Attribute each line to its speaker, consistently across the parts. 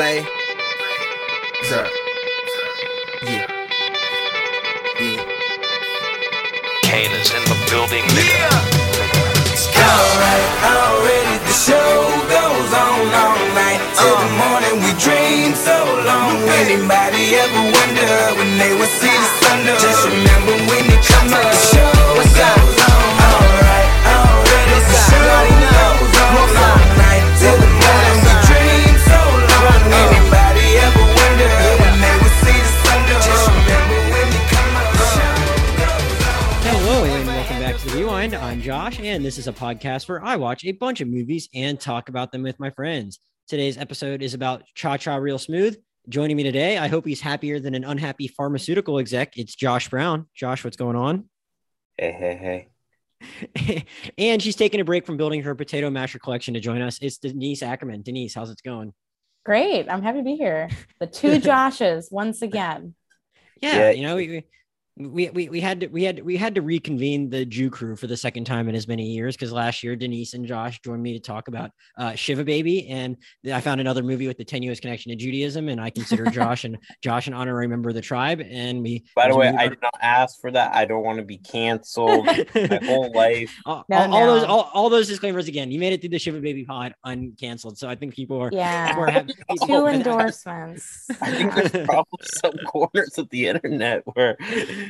Speaker 1: Blay. What's up? Yeah. Yeah.
Speaker 2: Kane is in the building, nigga.
Speaker 1: Alright, already the show goes on all night till the uh. morning. We dream so long. Anybody ever wonder when they would see the sun? Just remember when it comes up, the show goes on.
Speaker 3: Josh, and this is a podcast where I watch a bunch of movies and talk about them with my friends. Today's episode is about Cha Cha Real Smooth. Joining me today, I hope he's happier than an unhappy pharmaceutical exec. It's Josh Brown. Josh, what's going on?
Speaker 4: Hey, hey, hey.
Speaker 3: and she's taking a break from building her potato masher collection to join us. It's Denise Akerman. Denise, how's it going?
Speaker 5: Great. I'm happy to be here. The two Joshes once again.
Speaker 3: Yeah,
Speaker 4: Yeah.
Speaker 3: you know, we, we we we had to we had we had to reconvene the Jew crew for the second time in as many years because last year Denise and Josh joined me to talk about uh, Shiva Baby, and I found another movie with the tenuous connection to Judaism, and I consider Josh and Josh an honorary member of the tribe, and we.
Speaker 4: By the way, I did not ask for that. I don't want to be canceled my whole life.
Speaker 3: all,
Speaker 5: No,
Speaker 3: all, all those all, all those disclaimers again. You made it through the Shiva Baby pod uncanceled, so I think people are
Speaker 5: Yeah.
Speaker 3: people are happy.
Speaker 5: Two endorsements.
Speaker 4: I think there's probably some corners of the internet where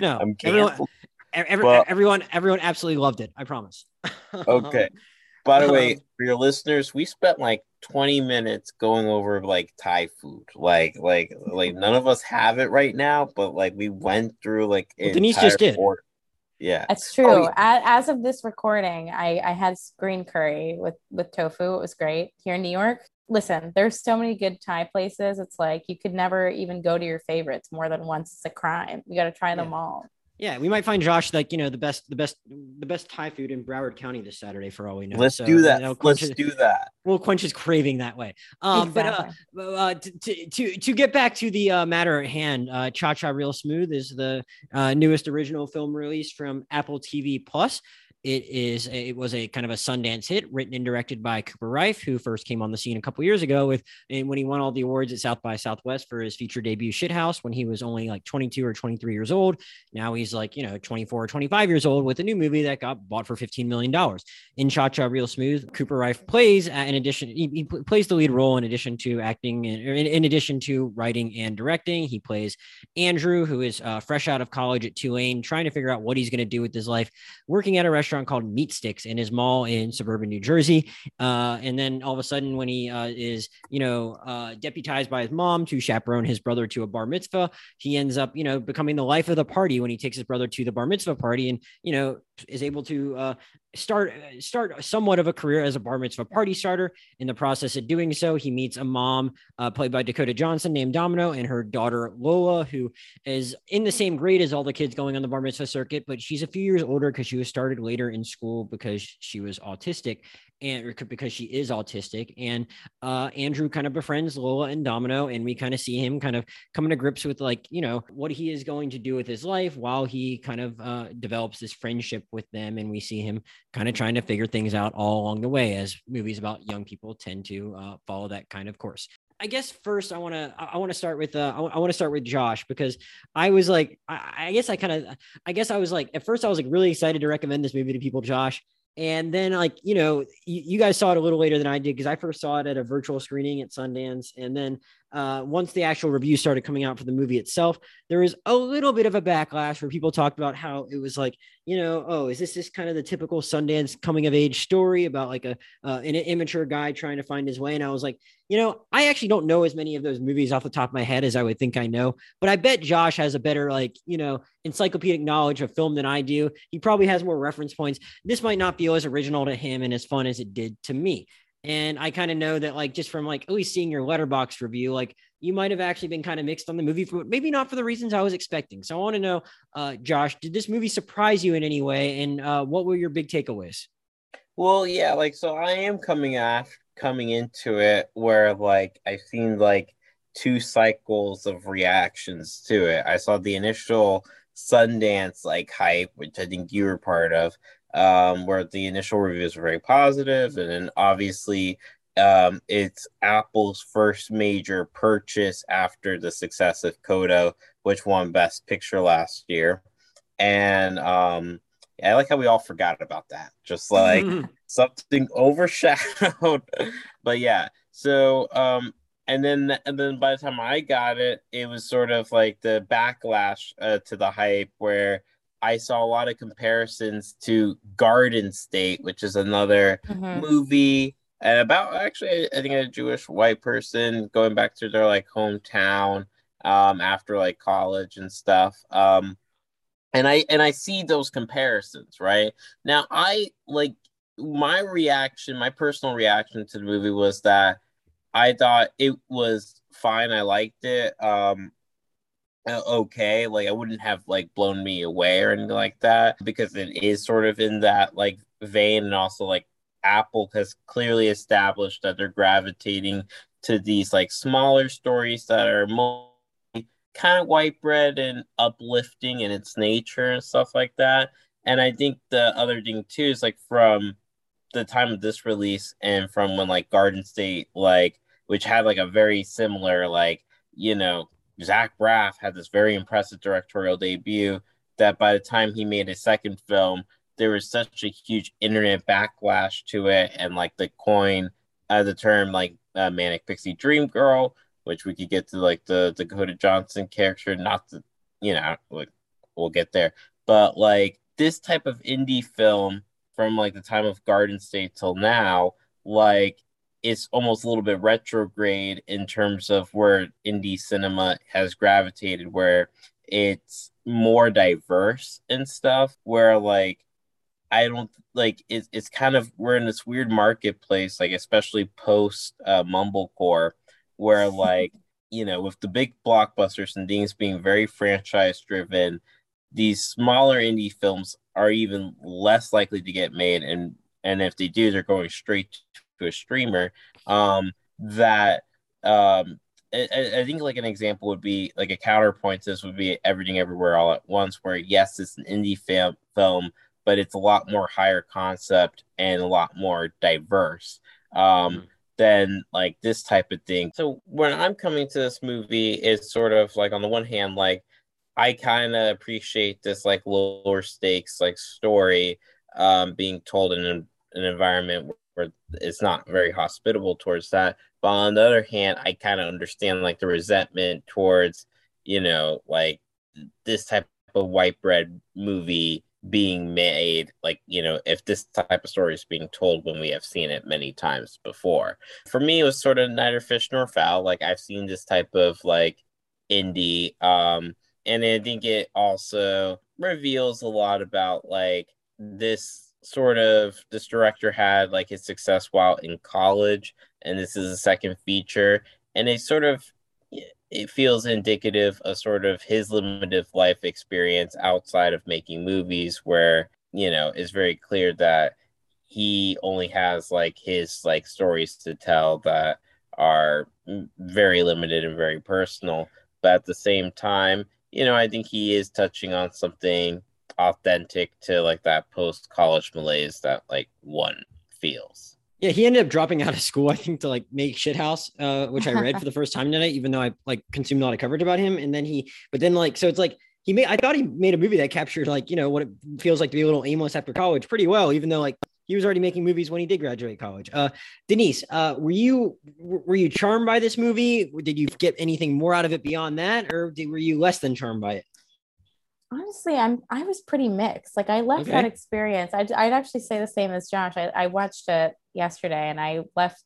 Speaker 3: No,
Speaker 4: I'm
Speaker 3: everyone,
Speaker 4: canceled.
Speaker 3: ev- every-
Speaker 4: Well-
Speaker 3: everyone, everyone absolutely loved it. I promise.
Speaker 4: Okay. By the way, for your listeners, we spent like 20 minutes going over like Thai food. Like, like, like none of us have it right now, but like we went through like
Speaker 3: Well, Denise just did.
Speaker 4: order. Yeah.
Speaker 5: That's oh, true.
Speaker 4: Oh,
Speaker 5: A- As of this recording, I, I had green curry with, with tofu. It was great here in New York. Listen, there's so many good Thai places. It's like you could never even go to your favorites more than once. It's a crime. You got to try them all.
Speaker 3: Yeah, we might find Josh like you know the best, the best, the best Thai food in Broward County this Saturday for all we know.
Speaker 4: Let's
Speaker 3: So,
Speaker 4: do that.
Speaker 3: you know,
Speaker 4: Let's
Speaker 3: his-
Speaker 4: do that.
Speaker 3: We'll quench his craving that way. Um, but uh, uh, to, to to to get back to the uh, matter at hand, uh, Cha Cha Real Smooth is the uh, newest original film release from Apple TV Plus. It is it was a kind of a Sundance hit, written and directed by Cooper Raiff, who first came on the scene a couple years ago with and when he won all the awards at South by Southwest for his feature debut Shithouse when he was only like 22 or 23 years old. Now he's like, you know, 24 or 25 years old with a new movie that got bought for $15 million. In Cha Cha Real Smooth, Cooper Raiff plays, uh, in addition, he, he plays the lead role in addition to acting, and in, in addition to writing and directing. He plays Andrew, who is uh, fresh out of college at Tulane, trying to figure out what he's going to do with his life, working at a restaurant called Meat Sticks in his mall in suburban New Jersey. Uh, and then all of a sudden, when he uh, is, you know, uh, deputized by his mom to chaperone his brother to a bar mitzvah, he ends up, you know, becoming the life of the party when he takes his brother to the bar mitzvah party and, you know, is able to uh, start start somewhat of a career as a bar mitzvah party starter. In the process of doing so, he meets a mom uh, played by Dakota Johnson named Domino and her daughter Lola, who is in the same grade as all the kids going on the bar mitzvah circuit, but she's a few years older because she was started later in school because she was autistic and because she is autistic. And uh, Andrew kind of befriends Lola and Domino, and we kind of see him kind of coming to grips with like you know what he is going to do with his life while he kind of uh, develops this friendship with them, and we see him kind of trying to figure things out all along the way, as movies about young people tend to uh, follow that kind of course. I guess first I want to I want to start with uh, I want to start with Josh because I was like I, I guess I kind of I guess I was like at first I was like really excited to recommend this movie to people, Josh, and then like you know you, you guys saw it a little later than I did because I first saw it at a virtual screening at Sundance, and then uh, once the actual review started coming out for the movie itself, there was a little bit of a backlash where people talked about how it was like you know oh is this just kind of the typical Sundance coming of age story about like a uh, an immature guy trying to find his way, and I was like you know, I actually don't know as many of those movies off the top of my head as I would think I know, but I bet Josh has a better, like, you know, encyclopedic knowledge of film than I do. He probably has more reference points. This might not feel as original to him and as fun as it did to me. And I kind of know that, like, just from like at least seeing your Letterboxd review, like you might have actually been kind of mixed on the movie, for, maybe not for the reasons I was expecting. So I want to know, uh, Josh, did this movie surprise you in any way? And uh, what were your big takeaways?
Speaker 4: Well, yeah, like so I am coming off coming into it where like I've seen like two cycles of reactions to it. I saw the initial Sundance like hype, which I think you were part of, um, where the initial reviews were very positive, and then obviously Um, it's Apple's first major purchase after the success of Coda, which won Best Picture last year. And um, I like how we all forgot about that. Just like something overshadowed. but yeah, so um, and then and then by the time I got it, it was sort of like the backlash uh, to the hype where I saw a lot of comparisons to Garden State, which is another
Speaker 5: Mhm.
Speaker 4: movie and about actually I think a Jewish white person going back to their like hometown um after like college and stuff. Um and I and I see those comparisons, right? Now I like my reaction, my personal reaction to the movie was that I thought it was fine. I liked it. Um okay like i wouldn't have like blown me away or anything like that because it is sort of in that like vein and also like apple has clearly established that they're gravitating to these like smaller stories that are more kind of white bread and uplifting in its nature and stuff like that. And i think the other thing too is like from the time of this release and from when like garden state like which had like a very similar like you know Zach Braff had this very impressive directorial debut that by the time he made his second film, there was such a huge internet backlash to it, and like the coin, uh, the term like uh, manic pixie dream girl, which we could get to like the Dakota Johnson character, not the, you know, like we'll get there, but like this type of indie film from like the time of Garden State till now, like it's almost a little bit retrograde in terms of where indie cinema has gravitated, where it's more diverse and stuff. Where like I don't like it's it's kind of we're in this weird marketplace, like especially post uh, Mumblecore, where like you know with the big blockbusters and things being very franchise driven, these smaller indie films are even less likely to get made, and and if they do, they're going straight to a streamer um that um I, I think like an example would be like a counterpoint to this would be everything everywhere all at once where yes it's an indie film film but it's a lot more higher concept and a lot more diverse um
Speaker 3: Mm.
Speaker 4: than like this type of thing so when i'm coming to this movie it's sort of like on the one hand like i kind of appreciate this like lower stakes like story um being told in an, an environment where it's not very hospitable towards that. But on the other hand, I kind of understand like the resentment towards, you know, like this type of white bread movie being made like you know if this type of story is being told when we have seen it many times before for me it was sort of neither fish nor fowl like i've seen this type of like indie um and i think it also reveals a lot about like this sort of this director had like his success while in college and this is a second feature and it sort of it feels indicative of sort of his limited life experience outside of making movies where you know it's very clear that he only has like his like stories to tell that are very limited and very personal but at the same time you know i think he is touching on something authentic to like that post college malaise that like one feels.
Speaker 3: Yeah, he ended up dropping out of school, I think, to like make Shithouse, uh, which I read for the first time tonight, even though I like consumed a lot of coverage about him. And then he, but then like, so it's like he made. I thought he made a movie that captured like you know what it feels like to be a little aimless after college pretty well, even though like he was already making movies when he did graduate college. Uh, Denise, uh, were you were you charmed by this movie? Did you get anything more out of it beyond that, or did, were you less than charmed by it?
Speaker 5: Honestly i'm i was pretty mixed. Like i left
Speaker 3: Okay.
Speaker 5: that experience. I'd, I'd actually say the same as josh. I, I watched it yesterday and i left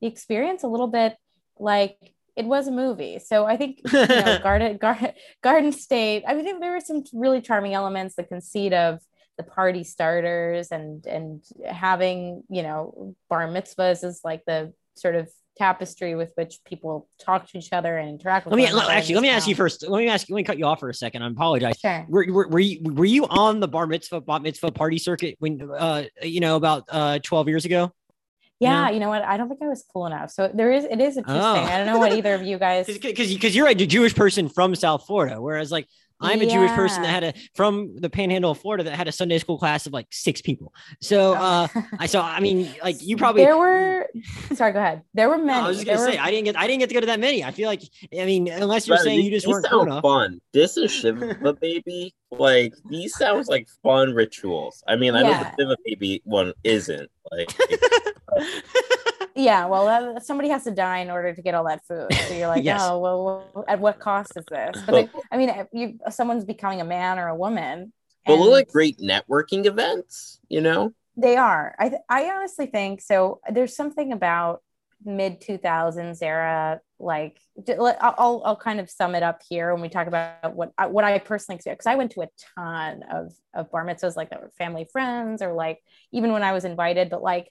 Speaker 5: the experience a little bit like it was a movie. So i think you know garden garden garden state i mean there, there were some really charming elements the conceit of the party starters and and having you know bar mitzvahs is like the sort of tapestry with which people talk to each other and interact with
Speaker 3: Let me
Speaker 5: one another in
Speaker 3: actually let me ask you first. Let me ask you. Let me cut you off for a second. I apologize.
Speaker 5: sure
Speaker 3: Were, were, were you were you on the bar mitzvah bar mitzvah party circuit when uh you know about uh 12 years ago?
Speaker 5: Yeah,
Speaker 3: No?
Speaker 5: you know what? I don't think I was cool enough. So there is, it is interesting.
Speaker 3: Oh.
Speaker 5: I don't know what either of you guys.
Speaker 3: because because you're a Jewish person from South Florida, whereas like I'm a Jewish person that had a from the Panhandle of Florida that had a Sunday school class of like six people. So uh, I saw. I mean, like you probably.
Speaker 5: there were. Sorry, go ahead. There were
Speaker 3: No,
Speaker 5: many.
Speaker 3: I was just gonna
Speaker 5: There
Speaker 3: say
Speaker 5: were-
Speaker 3: I didn't get I didn't get to go to that many. I feel like I mean unless you're
Speaker 4: Brother,
Speaker 3: saying
Speaker 4: these-
Speaker 3: you just weren't
Speaker 4: sound
Speaker 3: enough.
Speaker 4: fun. This is Shiva baby. Like these sounds like fun rituals. I mean, I know the Shiva baby one isn't. Like
Speaker 5: yeah well somebody has to die in order to get all that food so you're like
Speaker 3: Yes.
Speaker 5: oh well at what cost is this but like, i mean if you someone's becoming a man or a woman
Speaker 4: but
Speaker 5: and
Speaker 4: look like great networking events, you know?
Speaker 5: they are i th- i honestly think so there's something about mid 2000s era like I'll, I'll kind of sum it up here when we talk about what I, what I personally experience because I went to a ton of of bar mitzvahs like that were family friends or like even when I was invited but like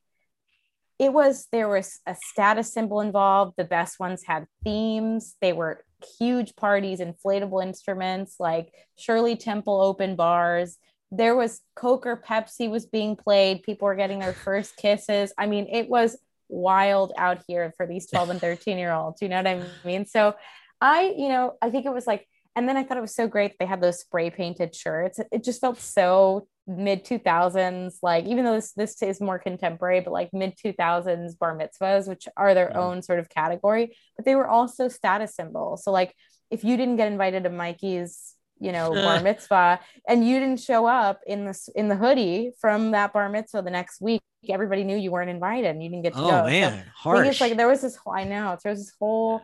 Speaker 5: it was there was a status symbol involved. The best ones had themes. They were huge parties inflatable instruments like shirley temple open bars. There was coke or pepsi was being played. People were getting their first kisses. I mean it was wild out here for these 12 and 13 year olds you know what i mean? So i you know i think it was like and then i thought it was so great that they had those spray painted shirts it, just felt so mid 2000s like even though this this is more contemporary but like mid 2000s bar mitzvahs which are their
Speaker 3: Mhm.
Speaker 5: own sort of category but they were also status symbols so like if you didn't get invited to mikey's you know bar mitzvah and you didn't show up in this in the hoodie from that bar mitzvah the next week everybody knew you weren't invited and you didn't get to
Speaker 3: Oh
Speaker 5: go So
Speaker 3: man,
Speaker 5: I think
Speaker 3: harsh.
Speaker 5: it's like there was this whole, I know there was this whole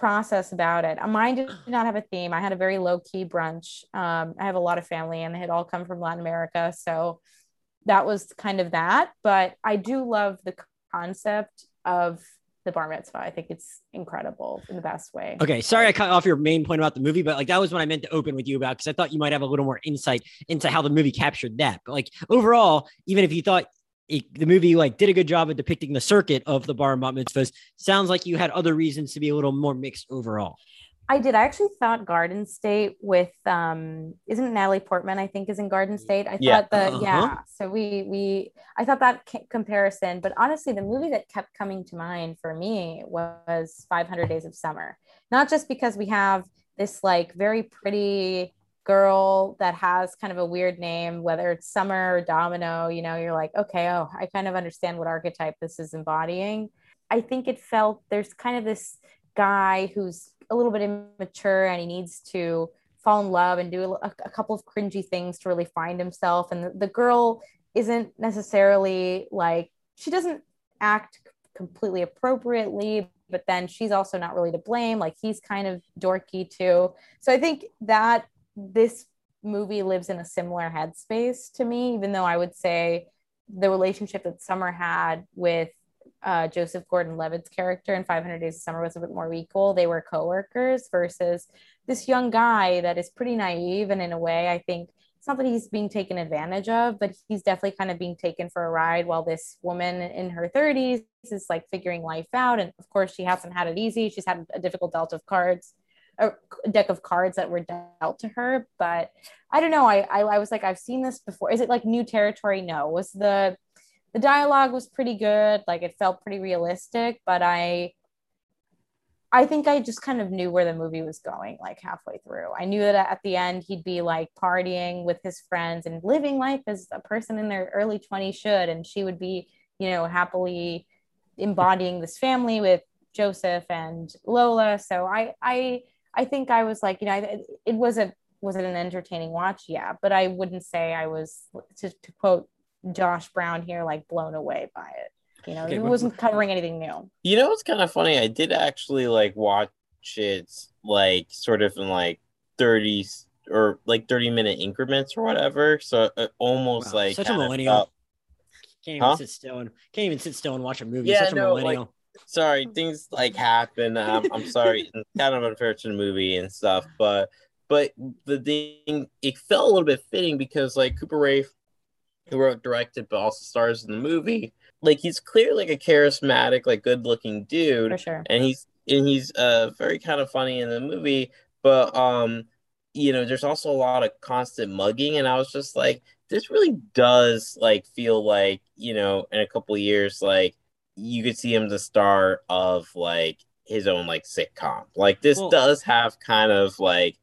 Speaker 5: process about it. Mine did not have a theme. I had a very low key brunch. Um, I have a lot of family and they had all come from Latin America. So that was kind of that. But I do love the concept of the bar mitzvah. I think it's incredible in the best way.
Speaker 3: Okay, sorry I cut off your main point about the movie, but like that was what I meant to open with you about because I thought you might have a little more insight into how the movie captured that. But like overall, even if you thought it, the movie like did a good job of depicting the circuit of the bar and bat mitzvahs, sounds like you had other reasons to be a little more mixed overall.
Speaker 5: I did. I actually thought Garden State with um isn't Natalie Portman I think is in Garden State. I
Speaker 4: Yeah.
Speaker 5: thought the
Speaker 3: Uh-huh.
Speaker 5: yeah. So we we I thought that ca- comparison, but honestly the movie that kept coming to mind for me was 500 Days of Summer. Not just because we have this like very pretty girl that has kind of a weird name whether it's Summer or Domino, you know, you're like, okay, oh, I kind of understand what archetype this is embodying. I think it felt there's kind of this guy who's a little bit immature and he needs to fall in love and do a, a couple of cringy things to really find himself. And the, the girl isn't necessarily like, she doesn't act completely appropriately, but then she's also not really to blame. Like he's kind of dorky too. So I think that this movie lives in a similar headspace to me, even though I would say the relationship that Summer had with uh, Joseph Gordon-Levitt's character in 500 Days of Summer was a bit more equal. They were coworkers versus this young guy that is pretty naive, and in a way, I think it's not that he's being taken advantage of, but he's definitely kind of being taken for a ride while this woman in her 30s is like figuring life out. And of course, she hasn't had it easy. She's had a difficult dealt of cards, a deck of cards that were dealt to her. But I don't know. I, I, I was like, I've seen this before. Is it like new territory? No. Was the the dialogue was pretty good like it felt pretty realistic but i i think i just kind of knew where the movie was going like halfway through i knew that at the end he'd be like partying with his friends and living life as a person in their early 20s should and she would be you know happily embodying this family with joseph and lola so i i i think i was like you know it, it wasn't was it an entertaining watch yeah but i wouldn't say i was to, to quote Josh Brown here, like blown away by it. You know,
Speaker 3: Okay,
Speaker 5: it wasn't covering anything new.
Speaker 4: You know what's kind of funny? I did actually like watch it like sort of in like 30 or like 30 minute increments or whatever. So it almost
Speaker 3: Wow,
Speaker 4: like
Speaker 3: such a millennial.
Speaker 4: felt-
Speaker 3: Can't even
Speaker 4: Huh?
Speaker 3: sit still and can't even sit still and watch a movie.
Speaker 4: Yeah,
Speaker 3: Such a
Speaker 4: no, like-
Speaker 3: millennial.
Speaker 4: Sorry, things like happen. Um, I'm sorry, it's kind of unfair to the movie and stuff, but but the thing it felt a little bit fitting because like Cooper Raiff, who wrote, directed, but also stars in the movie, like he's clearly like a charismatic, like good looking dude,
Speaker 5: For sure.
Speaker 4: and he's and he's uh very kind of funny in the movie, but um, you know, there's also a lot of constant mugging, and I was just like, this really does like feel like you know, in a couple years, like you could see him the star of like his own like sitcom. Like this
Speaker 3: Well-
Speaker 4: does have kind of like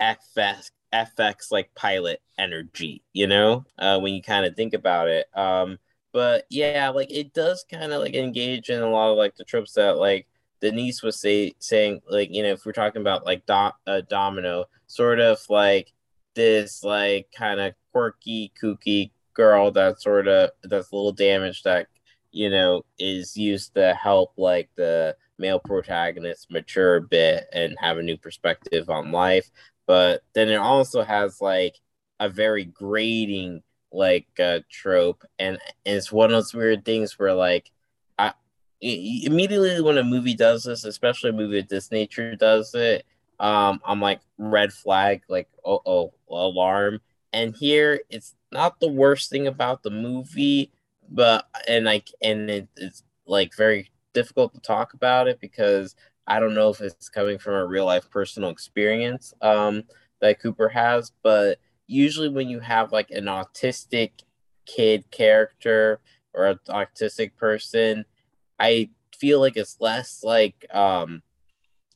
Speaker 4: FX FX like pilot energy, you know, uh, when you kind of think about it. Um, but yeah, like it does kind of like engage in a lot of like the tropes that like Denise was say saying, like you know, if we're talking about like do- uh, Domino, sort of like this like kind of quirky, kooky girl that sort of that's a little damaged that you know is used to help like the male protagonist mature a bit and have a new perspective on life. But then it also has like a very grating like uh, trope. And, and it's one of those weird things where like I immediately when a movie does this especially a movie of this nature does it um i'm like red flag like oh oh alarm. And here it's not the worst thing about the movie but and like and it, it's like very difficult to talk about it because I don't know if it's coming from a real life personal experience um, that Cooper has, but usually when you have like an autistic kid character or an autistic person, I feel like it's less like um,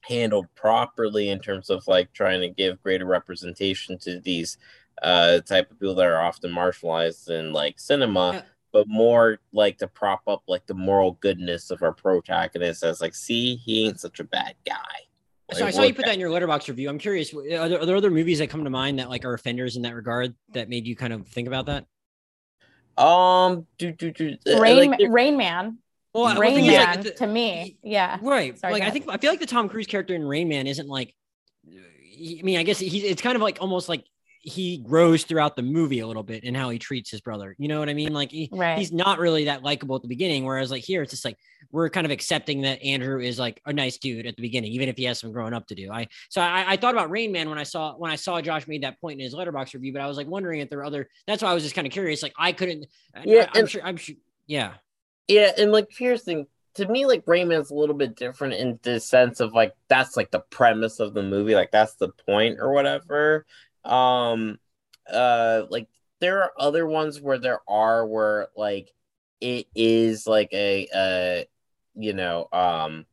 Speaker 4: handled properly in terms of like trying to give greater representation to these uh, type of people that are often marginalized in like cinema. Yeah but more like to prop up like the moral goodness of our protagonist as like, see, he ain't such a bad guy.
Speaker 3: Like, so I saw you put that in your Letterboxd review. I'm curious, are there, are there other movies that come to mind that like are offenders in that regard that made you kind of think about that?
Speaker 4: Um, do do do
Speaker 5: uh, Rain like, Rain Man.
Speaker 3: Well,
Speaker 5: Rain Man like, the, to me, yeah,
Speaker 3: right. Sorry, like I think I feel like the Tom Cruise character in Rain Man isn't like. I mean, I guess he's it's kind of like almost like he grows throughout the movie a little bit in how he treats his brother. You know what I mean? Like he, right. he's not really that likable at the beginning. Whereas like here, it's just like we're kind of accepting that Andrew is like a nice dude at the beginning, even if he has some growing up to do. I so I, I thought about Rain Man when I saw when I saw Josh made that point in his Letterboxd review, but I was like wondering if there are other. That's why I was just kind of curious. Like I couldn't. Yeah, I, am sure. I'm sure. Yeah.
Speaker 4: Yeah, and like here's the thing. To me, like Rain Man's a little bit different in the sense of like that's like the premise of the movie, like that's the point or whatever. Um, uh like there are other ones where there are where like it is like a uh you know um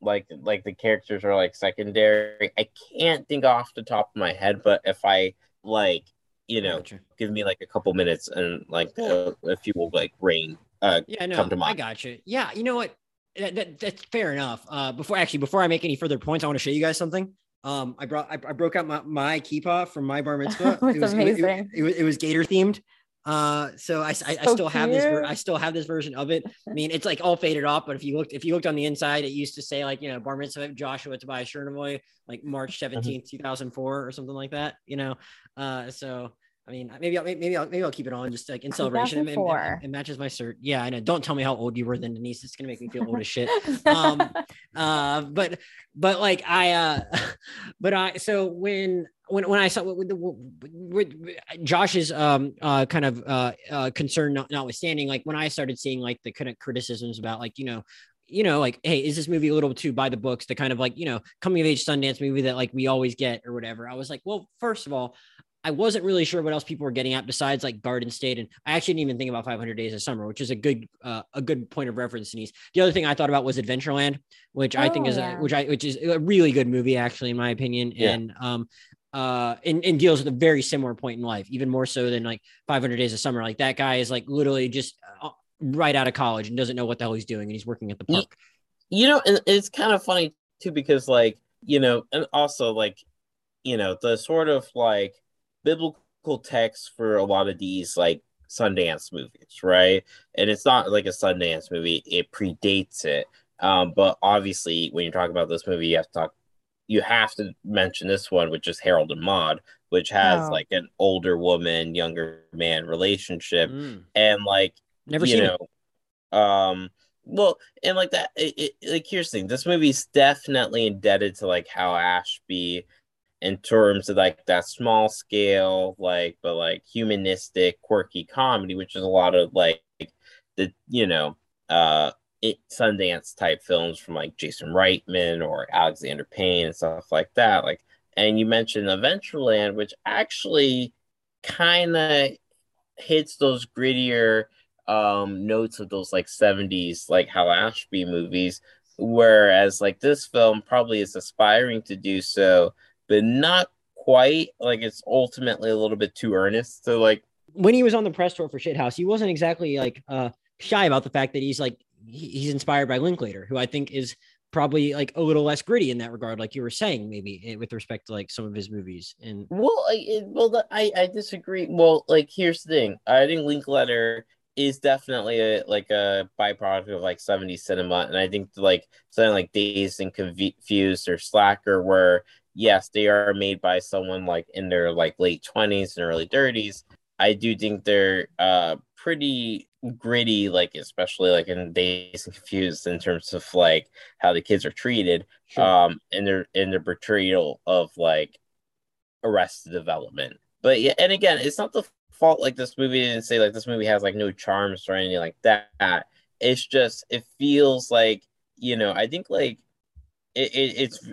Speaker 4: like like the characters are like secondary. I can't think off the top of my head but if i like you know gotcha. give me like a couple minutes and like uh, if you will like rain uh
Speaker 3: yeah no come to mind. i got you yeah you know what? That, that, that's fair enough. Uh before actually before i make any further points i want to show you guys something um, I brought I, I broke out my, my kippah from my bar mitzvah.
Speaker 5: it was amazing. It,
Speaker 3: it, it, was, it was Gator themed. Uh, so I, I, so I still cute. have this. I still have this version of it. I mean, it's like all faded off, but if you looked, if you looked on the inside, it used to say like you know bar mitzvah Joshua Tobias Chernovoy, like March seventeenth, two thousand four, or something like that. You know, uh, so I mean, maybe I'll maybe I'll maybe I'll keep it on just like in celebration. It, it, it, matches my shirt. Yeah, I know. Don't tell me how old you were then, Denise. It's gonna make me feel old as shit. Um, uh, but but like I uh, but I so when when when I saw with, with, Josh's um uh kind of uh, uh concern not, notwithstanding, like when I started seeing like the kind of criticisms about like you know you know, like, hey, is this movie a little too by the books, the kind of like, you know, coming of age Sundance movie that like we always get or whatever? I was like, well, first of all, I wasn't really sure what else people were getting at besides like Garden State, and I actually didn't even think about 500 Days of Summer, which is a good uh, a good point of reference. Denise. The other thing I thought about was Adventureland, which oh, I think is yeah. a, which I which is a really good movie actually in my opinion, yeah. and um uh and, and deals with a very similar point in life, even more so than like 500 Days of Summer. Like that guy is like literally just uh, right out of college and doesn't know what the hell he's doing, and he's working at the park.
Speaker 4: You know, and it's kind of funny too because like you know, and also like you know the sort of like biblical text for a lot of these like Sundance movies, right? And it's not like a Sundance movie; it predates it. Um, but obviously, when you're talking about this movie, you have to talk. You have to mention this one, which is Harold and Maude, which has oh. like an older woman, younger man relationship, mm. and like
Speaker 3: never you seen know,
Speaker 4: it. Um, well, and like that, it, it, like here's the thing: this movie's definitely indebted to like Hal Ashby in terms of like that small scale, like but like humanistic, quirky comedy, which is a lot of like the you know uh it, Sundance type films from like Jason Reitman or Alexander Payne and stuff like that. Like, and you mentioned Adventureland, which actually kind of hits those grittier um notes of those like 70s like Hal Ashby movies whereas like this film probably is aspiring to do so but not quite like it's ultimately a little bit too earnest. So like
Speaker 3: when he was on the press tour for Shithouse, he wasn't exactly like uh shy about the fact that he's like he's inspired by Linklater, who I think is probably like a little less gritty in that regard, like you were saying, maybe eh, with respect to like some of his movies. And
Speaker 4: Well, I, well, I I disagree. Well, like here's the thing. I think Linklater is definitely a like a byproduct of like 70s cinema, and I think like something like Dazed and Confused or Slacker, where yes, they are made by someone like in their like late 20s and early 30s. I do think they're uh pretty gritty, like especially like in Dazed and Confused in terms of like how the kids are treated
Speaker 3: Sure.
Speaker 4: um in their in their portrayal of like arrested development but yeah and again it's not the fault like this movie didn't say like this movie has like no charms or anything like that it's just it feels like you know i think like it, it it's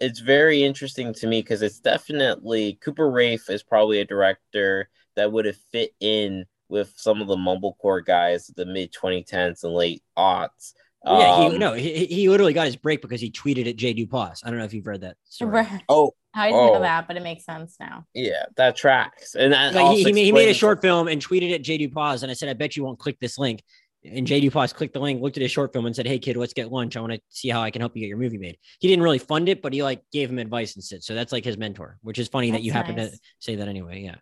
Speaker 4: it's very interesting to me because it's definitely cooper raiff is probably a director that would have fit in with some of the mumblecore guys of the mid 2010s and late aughts
Speaker 3: Well, yeah, he
Speaker 4: Um,
Speaker 3: no, he, he literally got his break because he tweeted at Jay Duplass. I don't know if you've read that story.
Speaker 4: Oh
Speaker 5: I didn't know
Speaker 4: Oh.
Speaker 5: that, but it makes sense now.
Speaker 4: yeah that tracks and that
Speaker 3: Like, he, he, made, he made a short film and tweeted at J. Duplass, and I said, I bet you won't click this link. And J. Duplass clicked the link, looked at his short film, and said, Hey kid, let's get lunch. I want to see how I can help you get your movie made. He didn't really fund it, but he like gave him advice and said, so that's like his mentor, which is funny that
Speaker 5: That's
Speaker 3: you happen to say that anyway. Yeah.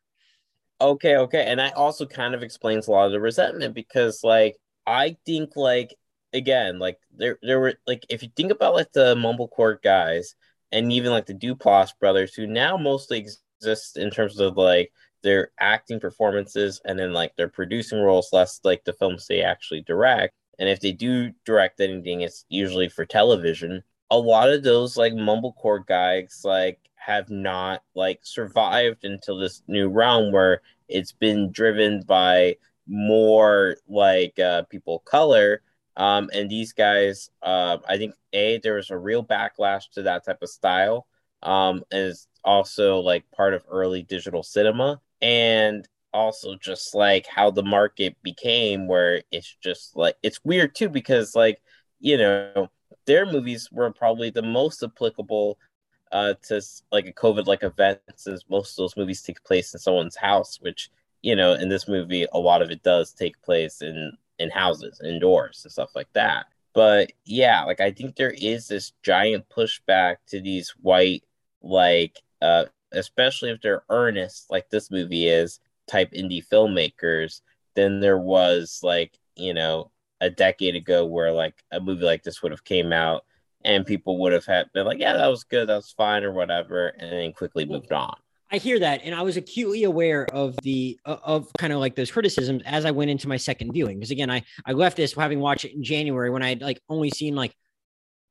Speaker 4: Okay, okay. And that also kind of explains a lot of the resentment because like I think like again, like there there were like if you think about like the Mumblecore guys and even like the Duplass brothers who now mostly exist in terms of like their acting performances and then like their producing roles less like the films they actually direct. And if they do direct anything, it's usually for television. A lot of those like Mumblecore guys like have not like survived until this new realm where it's been driven by more like uh, people color. Um, and these guys, uh, I think a there was a real backlash to that type of style. Um, and it's also like part of early digital cinema, and also just like how the market became, where it's just like it's weird too because like you know their movies were probably the most applicable uh, to like a COVID like event since most of those movies take place in someone's house, which you know in this movie a lot of it does take place in in houses, indoors and stuff like that. But yeah, like I think there is this giant pushback to these white like uh especially if they're earnest like this movie is type indie filmmakers than there was like you know a decade ago where like a movie like this would have came out and people would have had been like, yeah, that was good, that was fine, or whatever, and then quickly moved on.
Speaker 3: I hear that, and I was acutely aware of the of kind of like those criticisms as I went into my second viewing. Because again, I I left this having watched it in January when I had like only seen like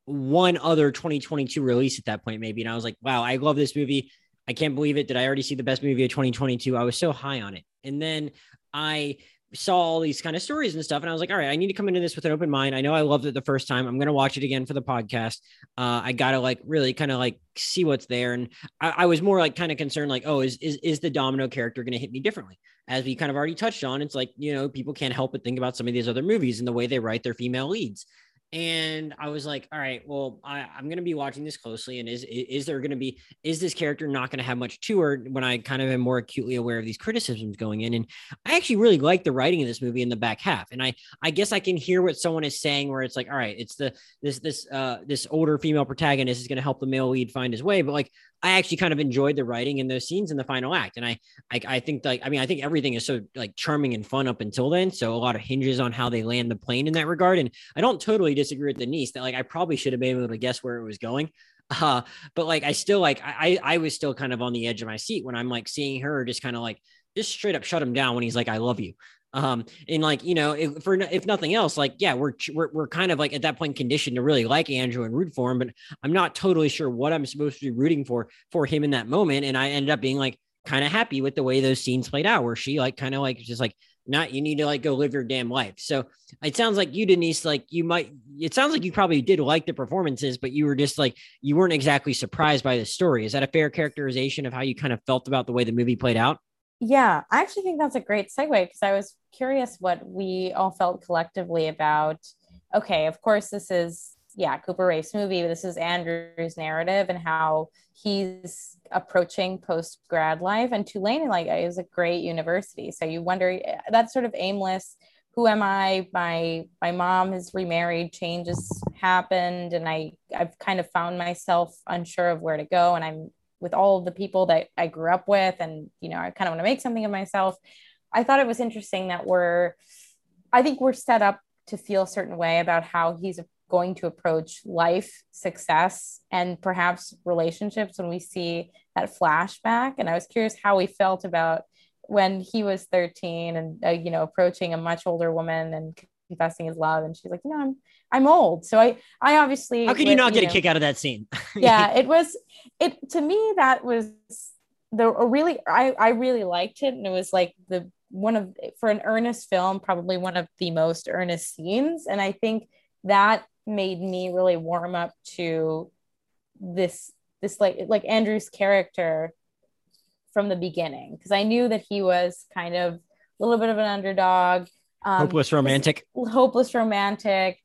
Speaker 3: one other 2022 release at that point, maybe, and I was like, wow, I love this movie. I can't believe it. Did I already see the best movie of 2022? I was so high on it, and then I saw all these kind of stories and stuff, and I was like, all right, I need to come into this with an open mind. I know I loved it the first time. I'm gonna watch it again for the podcast. Uh, I gotta like really kind of like see what's there, and I, I was more like kind of concerned, like, oh, is is is the Domino character going to hit me differently? As we kind of already touched on, it's like you know people can't help but think about some of these other movies and the way they write their female leads. And I was like, all right, well, I, I'm going to be watching this closely. And is is there going to be is this character not going to have much to her when I kind of am more acutely aware of these criticisms going in? And I actually really like the writing of this movie in the back half. And I I guess I can hear what someone is saying, where it's like, all right, it's the this this uh this older female protagonist is going to help the male lead find his way, but like I actually kind of enjoyed the writing in those scenes in the final act, and I, I, I think like I mean I think everything is so like charming and fun up until then. So a lot of hinges on how they land the plane in that regard, and I don't totally disagree with Denise that like I probably should have been able to guess where it was going, uh, but like I still like I I was still kind of on the edge of my seat when I'm like seeing her just kind of like just straight up shut him down when he's like I love you. Um, and like you know, if, for if nothing else, like yeah, we're, we're we're kind of like at that point conditioned to really like Andrew and root for him, but I'm not totally sure what I'm supposed to be rooting for for him in that moment. And I ended up being like kind of happy with the way those scenes played out, where she like kind of like just like not you need to like go live your damn life. So it sounds like you, Denise, like you might. It sounds like you probably did like the performances, but you were just like you weren't exactly surprised by the story. Is that a fair characterization of how you kind of felt about the way the movie played out?
Speaker 5: Yeah, I actually think that's a great segue because I was curious what we all felt collectively about. Okay, of course, this is yeah, Cooper Raiff's movie. This is Andrew's narrative and how he's approaching post grad life. And Tulane, like, is a great university. So you wonder eh, that sort of aimless. Who am I? My my mom has remarried. Changes happened, and I I've kind of found myself unsure of where to go. And I'm with all of the people that I grew up with, and you know, I kind of want to make something of myself. I thought it was interesting that we're, I think we're set up to feel a certain way about how he's going to approach life, success, and perhaps relationships when we see that flashback. And I was curious how he felt about when he was 13 and, uh, you know, approaching a much older woman and confessing his love. And she's like, you know, I'm, I'm old. So I, I obviously,
Speaker 3: how can you not get know, a kick out of that scene?
Speaker 5: yeah, it was, it, to me, that was the a really, I, I really liked it. And it was like the, one of, for an earnest film, probably one of the most earnest scenes. And I think that made me really warm up to this this like like Andrew's character from the beginning because I knew that he was kind of a little bit of an underdog,
Speaker 3: um, hopeless romantic,
Speaker 5: hopeless romantic.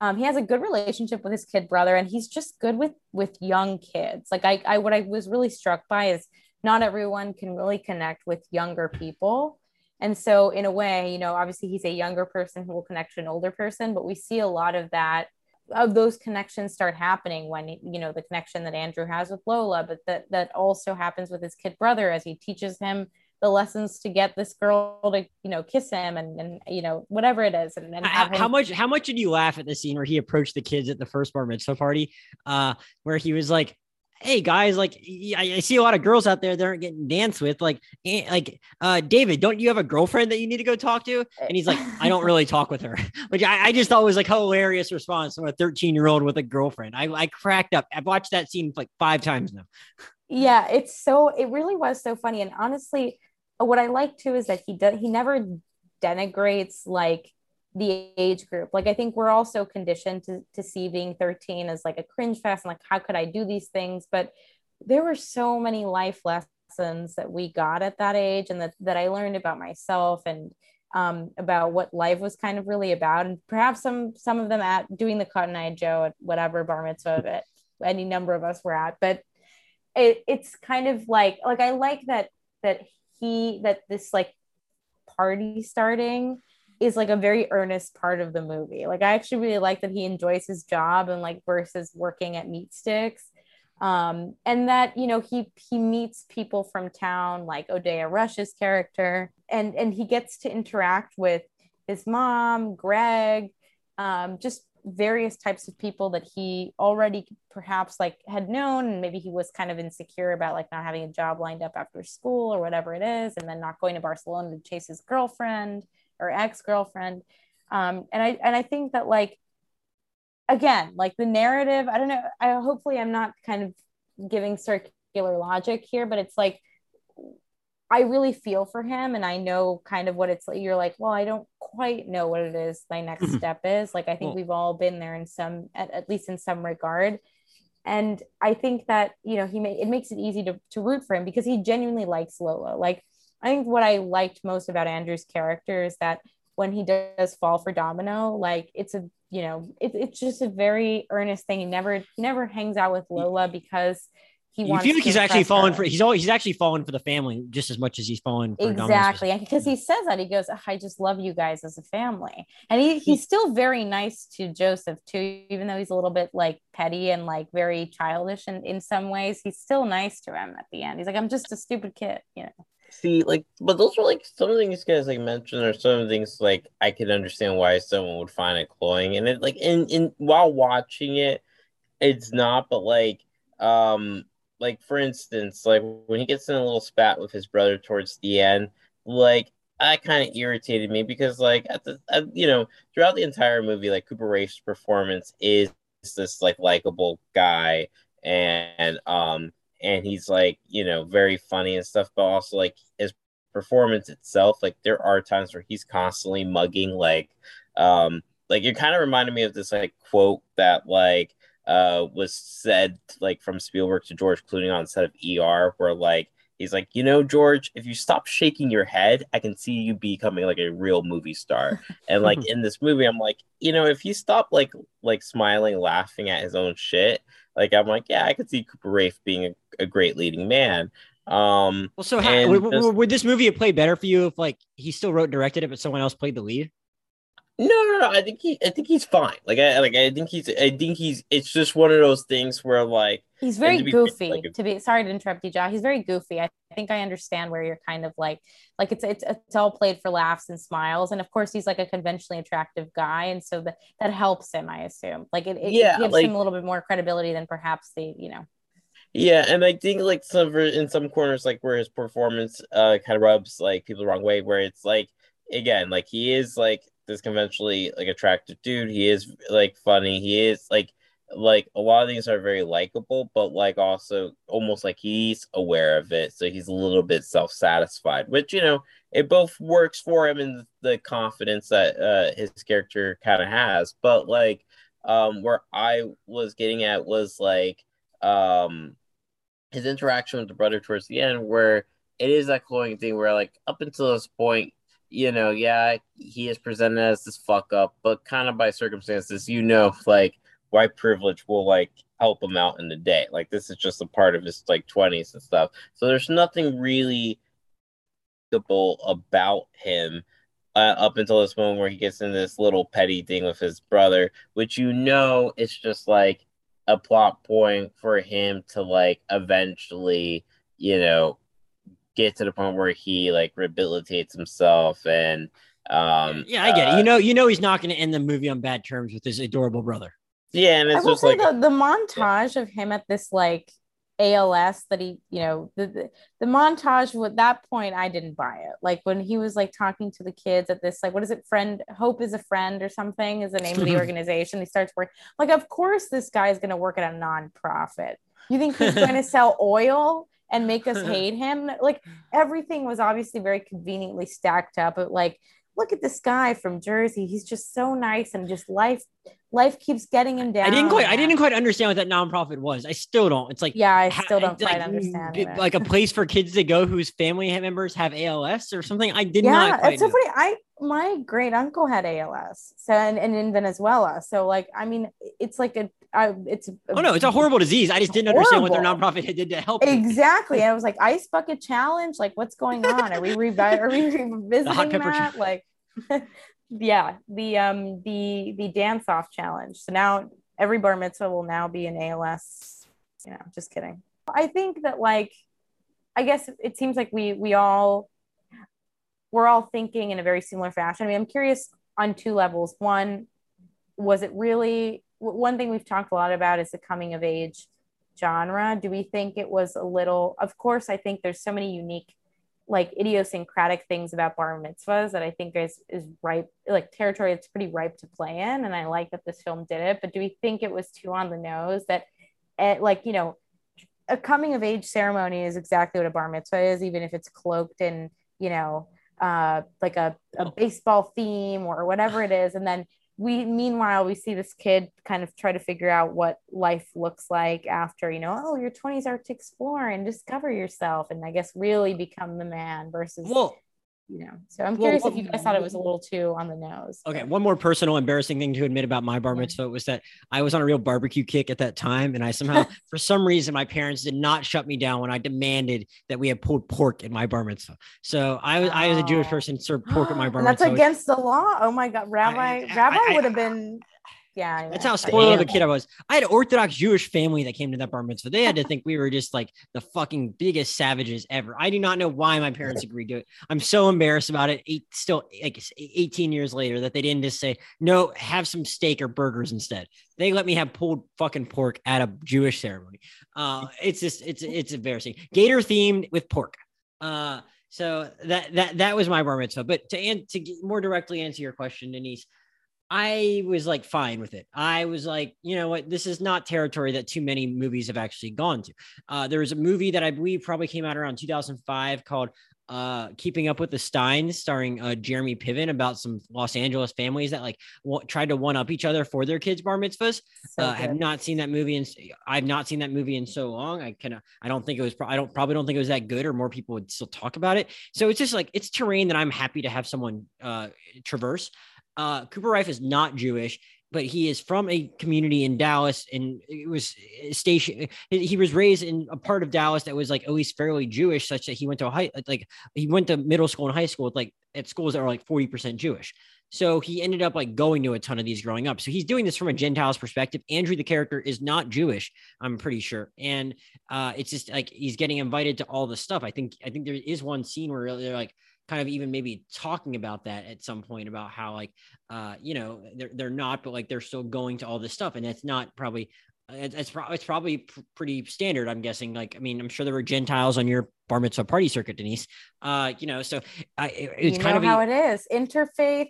Speaker 5: Um, he has a good relationship with his kid brother, and he's just good with with young kids. Like I, I what I was really struck by is not everyone can really connect with younger people. And so, in a way, you know, obviously he's a younger person who will connect to an older person, but we see a lot of that of those connections start happening when you know the connection that Andrew has with Lola, but that that also happens with his kid brother as he teaches him the lessons to get this girl to you know kiss him and and you know whatever it is and, and
Speaker 3: how, him- how, much how much did you laugh at the scene where he approached the kids at the first bar mitzvah party uh where he was like hey guys, like I, I, see a lot of girls out there that aren't getting danced with. Like, like uh, David, don't you have a girlfriend that you need to go talk to? And he's like, I don't really talk with her. Which I, I just thought was like hilarious response from a 13 year old with a girlfriend. I, I cracked up. I've watched that scene like five times now.
Speaker 5: Yeah, it's so it really was so funny. And honestly, what I like too is that he does he never denigrates like the age group. Like I think we're also conditioned to, to see being 13 as like a cringe fest and like how could I do these things? But there were so many life lessons that we got at that age and that, that I learned about myself and um, about what life was kind of really about. And perhaps some some of them at doing the Cotton Eye Joe at whatever bar mitzvah that any number of us were at. But it, it's kind of like like I like that that he that this like party starting is like a very earnest part of the movie. Like I actually really like that he enjoys his job and like versus working at meat sticks. Um, and that you know he he meets people from town like Odeya Rush's character and and he gets to interact with his mom, Greg, um, just various types of people that he already perhaps like had known and maybe he was kind of insecure about like not having a job lined up after school or whatever it is and then not going to Barcelona to chase his girlfriend or ex-girlfriend. Um, and i and i think that like again like the narrative i don't know i hopefully i'm not kind of giving circular logic here but it's like i really feel for him and i know kind of what it's like you're like well i don't quite know what it is my next mm-hmm. step is like i think well, we've all been there in some at, at least in some regard and i think that you know he may it makes it easy to, to root for him because he genuinely likes lola like I think what I liked most about Andrew's character is that when he does fall for Domino, like it's a you know it, it's just a very earnest thing. He never he never hangs out with Lola because he
Speaker 3: you feel like he's actually falling for he's always he's actually falling for the family just as much as he's falling for
Speaker 5: exactly because he says that he goes I just love you guys as a family and he, he's still very nice to Joseph too even though he's a little bit like petty and like very childish and in some ways he's still nice to him at the end. He's like I'm just a stupid kid you know.
Speaker 4: See like but those are like some of the things guys like mentioned or some of the things like i could understand why someone would find it cloying and it like in in while watching it it's not but like um like for instance like when he gets in a little spat with his brother towards the end like that kind of irritated me because like at the at, you know throughout the entire movie like cooper raiff's performance is this like likable guy and um and he's like you know very funny and stuff but also like his performance itself like there are times where he's constantly mugging like um like it kind of reminded me of this like quote that like uh was said like from Spielberg to George Clooney on set of ER where like He's like, you know, George, if you stop shaking your head, I can see you becoming like a real movie star. And like in this movie, I'm like, you know, if he stopped like like smiling, laughing at his own shit, like I'm like, yeah, I could see Cooper Raiff being a, a great leading man. Um,
Speaker 3: Well, so how, would,
Speaker 4: just-
Speaker 3: would this movie have played better for you if like he still wrote and directed it, but someone else played the lead?
Speaker 4: No, no, no. I think he, I think he's fine. Like, I, like, I think he's, I think he's. It's just one of those things where, like,
Speaker 5: He's very
Speaker 4: to
Speaker 5: goofy.
Speaker 4: like,
Speaker 5: to be sorry to interrupt you, Josh. He's very goofy. I think I understand where you're kind of like, like it's it's it's all played for laughs and smiles, and of course he's like a conventionally attractive guy, and so that that helps him. I assume, like it, it
Speaker 4: Yeah,
Speaker 5: gives
Speaker 4: like-
Speaker 5: him a little bit more credibility than perhaps the you know.
Speaker 4: yeah, and I think like some in some corners, like where his performance uh kind of rubs like people the wrong way, where it's like again, like he is like this conventionally like attractive dude. He is like funny. He is like like a lot of these are very likable, but like also almost like he's aware of it, so he's a little bit self satisfied, which you know it both works for him and the confidence that uh, his character kind of has. But like, um, where I was getting at was like, um, his interaction with the brother towards the end, where it is that cloying thing where like up until this point, you know, yeah, he is presented as this fuck up, but kind of by circumstances, you know, like white privilege will like help him out in the day. Like this is just a part of his like twenties and stuff. So there's nothing really about him uh, up until this moment where he gets in this little petty thing with his brother, which you know it's just like a plot point for him to like eventually, you know, get to the point where he like rehabilitates himself and um
Speaker 3: yeah, I get it.
Speaker 4: uh,
Speaker 3: You know, you know he's not going to end the movie on bad terms with his adorable brother.
Speaker 4: yeah, and
Speaker 5: I
Speaker 4: it's
Speaker 5: will
Speaker 4: just
Speaker 5: say
Speaker 4: like
Speaker 5: the the montage of him at this like ALS that he, you know, the, the the montage with that point I didn't buy it. Like when he was like talking to the kids at this like what is it friend Hope is a friend or something is the name of the organization. He starts working like of course this guy is going to work at a nonprofit. You think he's going to sell oil and make us hate him? Like everything was obviously very conveniently stacked up. But like look at this guy from Jersey. He's just so nice and just life life keeps getting him down.
Speaker 3: I didn't quite, I didn't quite understand what that nonprofit was. I still don't. It's like,
Speaker 5: Yeah, I still don't
Speaker 3: like,
Speaker 5: quite understand.
Speaker 3: b-
Speaker 5: either.
Speaker 3: Like a place for kids to go whose family members have ALS or something. I did
Speaker 5: yeah,
Speaker 3: not. Quite
Speaker 5: it's so funny. I my great uncle had ALS, so and, and in Venezuela. So like, I mean, it's like a, I, it's. A,
Speaker 3: Oh no, it's a horrible disease. I just didn't understand what their
Speaker 5: Horrible.
Speaker 3: nonprofit did to help.
Speaker 5: Exactly, I was like, ice bucket challenge. Like, what's going on? Are we revi- Are we revisiting that? Like, yeah, the um the the dance off challenge. So now every bar mitzvah will now be an ALS. You know, just kidding. I think that like, I guess it seems like we we all we're all thinking in a very similar fashion. I mean, I'm curious on two levels. One, was it really one thing we've talked a lot about is the coming of age genre. Do we think it was a little? Of course, I think there's so many unique, like idiosyncratic things about bar mitzvahs that I think is is ripe, like territory that's pretty ripe to play in. And I like that this film did it. But do we think it was too on the nose that, eh, like you know, a coming of age ceremony is exactly what a bar mitzvah is, even if it's cloaked in you know uh, like a, a baseball theme or whatever it is. And then we, meanwhile, we see this kid kind of try to figure out what life looks like after, you know, oh, your 20s are to explore and discover yourself. And I guess really become the man versus,
Speaker 3: Well,
Speaker 5: you know. So I'm curious
Speaker 3: well,
Speaker 5: if you guys thought it was a little too on the nose.
Speaker 3: Okay, one more personal embarrassing thing to admit about my bar mitzvah was that I was on a real barbecue kick at that time, and I somehow, for some reason, my parents did not shut me down when I demanded that we have pulled pork in my bar mitzvah. So I was, I as a Jewish
Speaker 5: Oh.
Speaker 3: person, served pork at my bar
Speaker 5: and that's
Speaker 3: mitzvah.
Speaker 5: against the law. Oh my God. Rabbi,
Speaker 3: I-
Speaker 5: Rabbi
Speaker 3: I-
Speaker 5: would have been, yeah. anyway.
Speaker 3: That's how spoiled of a kid I was. I had an Orthodox Jewish family that came to that bar mitzvah. They had to think we were just like the fucking biggest savages ever. I do not know why my parents agreed to it. I'm so embarrassed about it. Eight, still like 18 years later that they didn't just say no, have some steak or burgers instead. They let me have pulled fucking pork at a Jewish ceremony. Uh, it's just it's it's embarrassing. Gator themed with pork. Uh, so that that that was my bar mitzvah. But to an- to more directly answer your question, Denise, I was like fine with it. I was like, you know what, this is not territory that too many movies have actually gone to. Uh, there was a movie that I believe probably came out around 2005 called uh keeping up with the steins starring uh jeremy piven about some los angeles families that like w- tried to one up each other for their kids bar mitzvahs.
Speaker 5: So
Speaker 3: uh, have not seen that movie and i've not seen that movie in so long. I kind of i don't think it was pro- i don't probably don't think it was that good or more people would still talk about it. So it's just like it's terrain that i'm happy to have someone uh traverse uh cooper raiff is not jewish but he is from a community in Dallas, and it was station. He was raised in a part of Dallas that was like at least fairly Jewish, such that he went to a high, like he went to middle school and high school with like at schools that are like forty percent Jewish. So he ended up like going to a ton of these growing up. So he's doing this from a Gentiles perspective. Andrew, the character, is not Jewish, I'm pretty sure, and uh, it's just like he's getting invited to all the stuff. I think I think there is one scene where they're like kind of even maybe talking about that at some point about how like uh you know they're, they're not but like they're still going to all this stuff and that's not probably it's, it's, pro- it's probably pr- pretty standard i'm guessing. Like i mean i'm sure there were gentiles on your bar mitzvah party circuit denise. Uh you know so I it, it's
Speaker 5: you
Speaker 3: kind
Speaker 5: know
Speaker 3: of
Speaker 5: how
Speaker 3: a-
Speaker 5: it is. Interfaith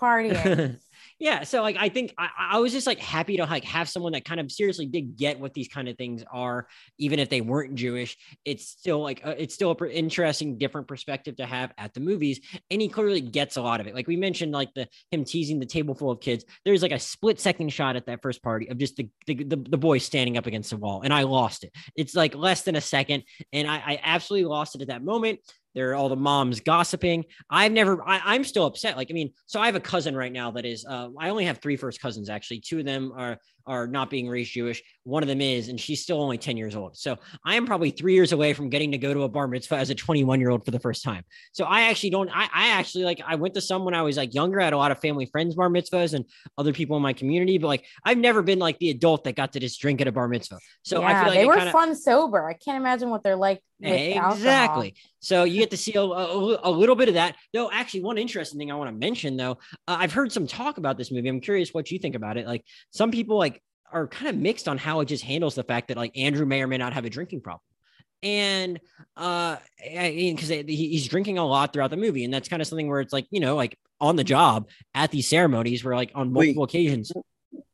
Speaker 5: partying.
Speaker 3: yeah so like i think I, I was just like happy to like have someone that kind of seriously did get what these kind of things are even if they weren't jewish. It's still like uh, it's still a pr- interesting different perspective to have at the movies and he clearly gets a lot of it. Like we mentioned like the him teasing the table full of kids. There's like a split second shot at that first party of just the the, the, the boy standing up against the wall and i lost it. It's like less than a second and i, I absolutely lost it at that moment there are all the moms gossiping. I've never, I, am still upset. Like, I mean, so I have a cousin right now that is, uh, I only have three first cousins actually. Two of them are, are not being raised Jewish. One of them is, and she's still only 10 years old. So I am probably three years away from getting to go to a bar mitzvah as a 21 year old for the first time. So I actually don't, I, I actually like, I went to some when I was like younger. I had a lot of family friends bar mitzvahs and other people in my community, but like, I've never been like the adult that got to just drink at a bar mitzvah. So
Speaker 5: yeah,
Speaker 3: I feel like
Speaker 5: they were
Speaker 3: kinda-
Speaker 5: fun sober. I can't imagine what they're like.
Speaker 3: Exactly. So you get to see a, a, a little bit of that. Though, actually, one interesting thing I want to mention, though, uh, I've heard some talk about this movie. I'm curious what you think about it. Like, some people like are kind of mixed on how it just handles the fact that like Andrew may or may not have a drinking problem. And uh, I mean, because he's drinking a lot throughout the movie, and that's kind of something where it's like you know, like on the job at these ceremonies, where like on
Speaker 4: Wait.
Speaker 3: multiple occasions.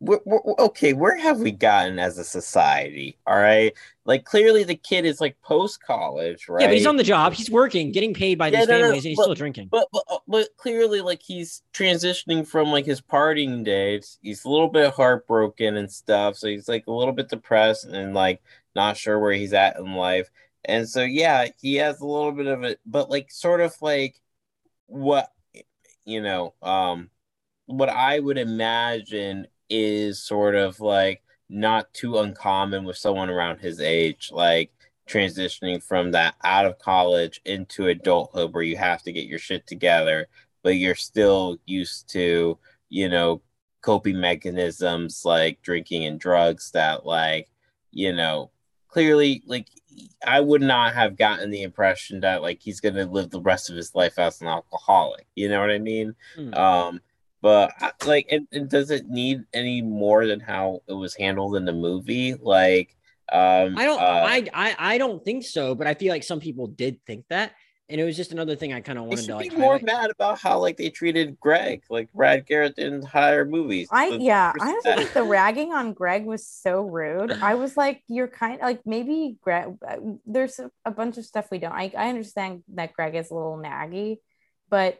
Speaker 4: We're, we're, okay, where have we gotten as a society? All right, like clearly the kid is like post college, right?
Speaker 3: Yeah, but he's on the job. He's working, getting paid by
Speaker 4: Yeah,
Speaker 3: these
Speaker 4: no, no,
Speaker 3: families, and he's
Speaker 4: but-
Speaker 3: still drinking.
Speaker 4: But, but but clearly, like he's transitioning from like his partying days. He's a little bit heartbroken and stuff, so he's like a little bit depressed and like not sure where he's at in life. And so yeah, he has a little bit of it, but like sort of like what you know, um, what I would imagine is sort of like not too uncommon with someone around his age, like transitioning from that out of college into adulthood where you have to get your shit together, but you're still used to, you know, coping mechanisms like drinking and drugs that, like, you know, clearly, like, I would not have gotten the impression that, like, he's going to live the rest of his life as an alcoholic. You know what I mean?
Speaker 3: Hmm.
Speaker 4: Um, but like, and, and does it need any more than how it was handled in the movie? Like, um,
Speaker 3: I don't.
Speaker 4: uh,
Speaker 3: I, I I don't think so. But I feel like some people did think that, and it was just another thing I kind of wanted to like.
Speaker 4: be more
Speaker 3: highlight.
Speaker 4: mad about how like they treated Greg, like Brad Garrett the entire movies.
Speaker 5: I
Speaker 4: The-
Speaker 5: yeah, I also think the ragging on Greg was so rude. I was like, you're kind of like maybe Greg. uh, There's a, a bunch of stuff we don't. I I understand that Greg is a little naggy, but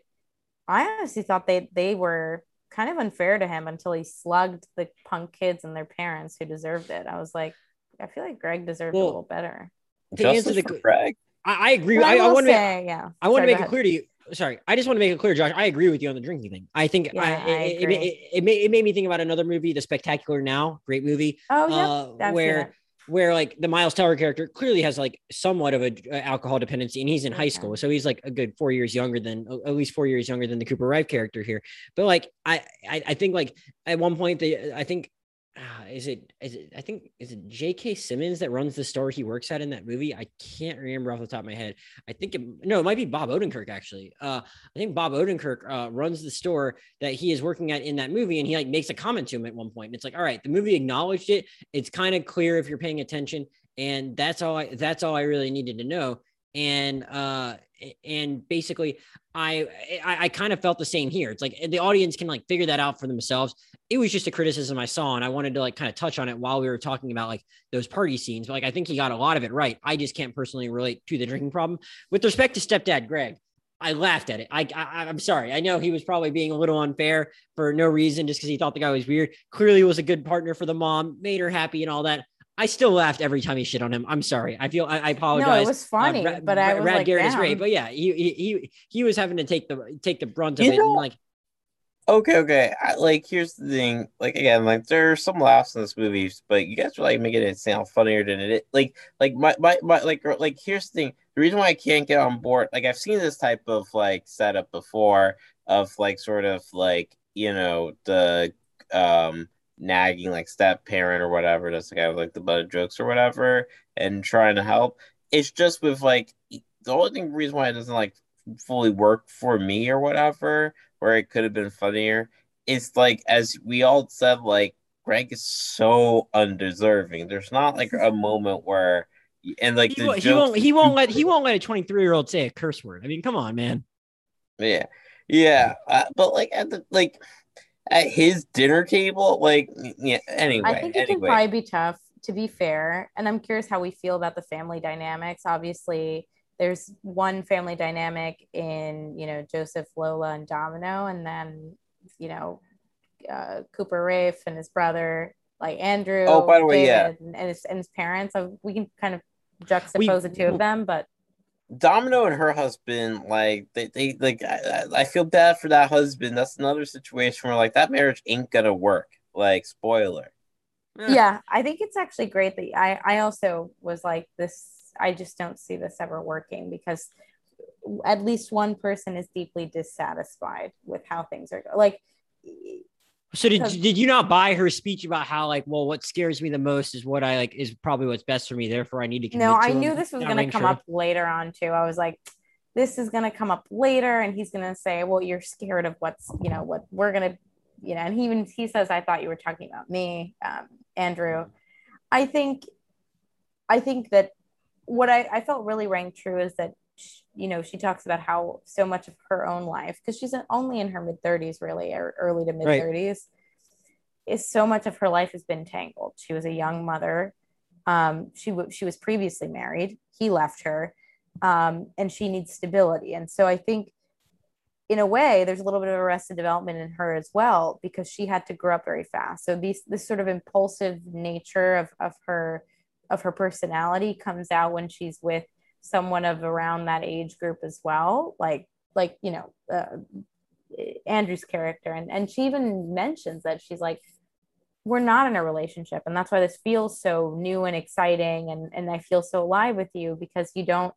Speaker 5: I honestly thought they they were kind of unfair to him until he slugged the punk kids and their parents who deserved it. I was like, I feel like Greg deserved
Speaker 3: Well,
Speaker 5: a little better.
Speaker 3: to answer
Speaker 4: Justice
Speaker 3: the
Speaker 4: for
Speaker 3: que-
Speaker 4: Greg.
Speaker 3: I, I agree.
Speaker 5: But
Speaker 3: I, I
Speaker 5: will
Speaker 3: want to.
Speaker 5: say, yeah.
Speaker 3: I want to make it clear to you. Sorry, I just want to make it clear, Josh. I agree with you on the drinking thing. I think
Speaker 5: Yeah,
Speaker 3: I,
Speaker 5: I
Speaker 3: it, it,
Speaker 5: agree.
Speaker 3: it, it, made, it made me think about another movie, The Spectacular Now, great movie.
Speaker 5: Oh yeah,
Speaker 3: uh,
Speaker 5: I've seen
Speaker 3: where
Speaker 5: it.
Speaker 3: Where like the Miles Teller character clearly has like somewhat of a uh, alcohol dependency, and he's in high school, so he's like a good four years younger than at least four years younger than the Cooper Raiff character here. But like I I, I think like at one point the I think. Uh, is it is it I think is it J.K. Simmons that runs the store he works at in that movie? I can't remember off the top of my head. I think it, no, it might be Bob Odenkirk actually. Uh, I think Bob Odenkirk uh, runs the store that he is working at in that movie, and he like makes a comment to him at one point. And it's like, all right, the movie acknowledged it. It's kind of clear if you're paying attention, and that's all. I that's all I really needed to know. and uh and basically I, I i kind of felt the same here it's like the audience can like figure that out for themselves it was just a criticism i saw and i wanted to like kind of touch on it while we were talking about like those party scenes but like i think he got a lot of it right i just can't personally relate to the drinking problem with respect to stepdad greg I laughed at it. I, I am sorry. I know he was probably being a little unfair for no reason, just because he thought the guy was weird. Clearly, was a good partner for the mom, made her happy and all that. I still laughed every time he shit on him. I'm sorry. I feel I, I apologize.
Speaker 5: No, it was funny,
Speaker 3: uh,
Speaker 5: but I was
Speaker 3: Brad
Speaker 5: like,
Speaker 3: Garrett is great, but yeah, he, he he he was having to take the take the brunt of
Speaker 4: You
Speaker 3: it.
Speaker 4: know-
Speaker 3: and like,
Speaker 4: Okay, okay. I, like, here's the thing. Like, again, like there are some laughs in this movie, but you guys are like making it sound funnier than it. is. Like, like my, my, my, like, like here's the thing. The reason why I can't get on board, like, I've seen this type of like setup before, of like sort of like you know the um nagging like step parent or whatever. That's the guy with like the butt of jokes or whatever, and trying to help. It's just with like the only thing reason why it doesn't like fully work for me or whatever where it could have been funnier. It's like as we all said, like Greg is so undeserving. There's not like a moment where and like
Speaker 3: he, won't- he won't he won't let he won't let a 23 year old say a curse word. I mean, come on, man.
Speaker 4: yeah yeah uh, but like at the like at his dinner table like yeah anyway
Speaker 5: I think it can probably be tough to be fair. And I'm curious how we feel about the family dynamics. Obviously, there's one family dynamic in, you know, Joseph, Lola, and Domino, and then, you know, uh, Cooper Raiff and his brother, like Andrew.
Speaker 4: Oh, by the way, yeah.
Speaker 5: David, and, his, and his parents. So we can kind of juxtapose the two of them, but
Speaker 4: Domino and her husband, like they, they like I, I I feel bad for that husband. That's another situation where like that marriage ain't gonna work. Like spoiler.
Speaker 5: yeah i think it's actually great that i i also was like this i just don't see this ever working because at least one person is deeply dissatisfied with how things are go- like
Speaker 3: So did did you not buy her speech about how like well what scares me the most is what I like is probably what's best for me therefore I need to
Speaker 5: no
Speaker 3: to
Speaker 5: i knew this was going to come
Speaker 3: true.
Speaker 5: up later on too. I was like this is going to come up later and he's going to say well you're scared of what's you know what we're going to you know and he even he says i thought you were talking about me um, andrew. I think i think that what I, I felt really rang true is that you know she talks about how so much of her own life because she's only in her mid 30s really or early to mid 30s is so much of her life has been tangled. She was a young mother. Um, she w- she was previously married. He left her. Um, and she needs stability. And so i think in a way there's a little bit of arrested development in her as well because she had to grow up very fast. So these this sort of impulsive nature of, of her of her personality comes out when she's with someone of around that age group as well like like you know uh, andrew's character. And and she even mentions that she's like we're not in a relationship. And that's why this feels so new and exciting. And and i feel so alive with you because you don't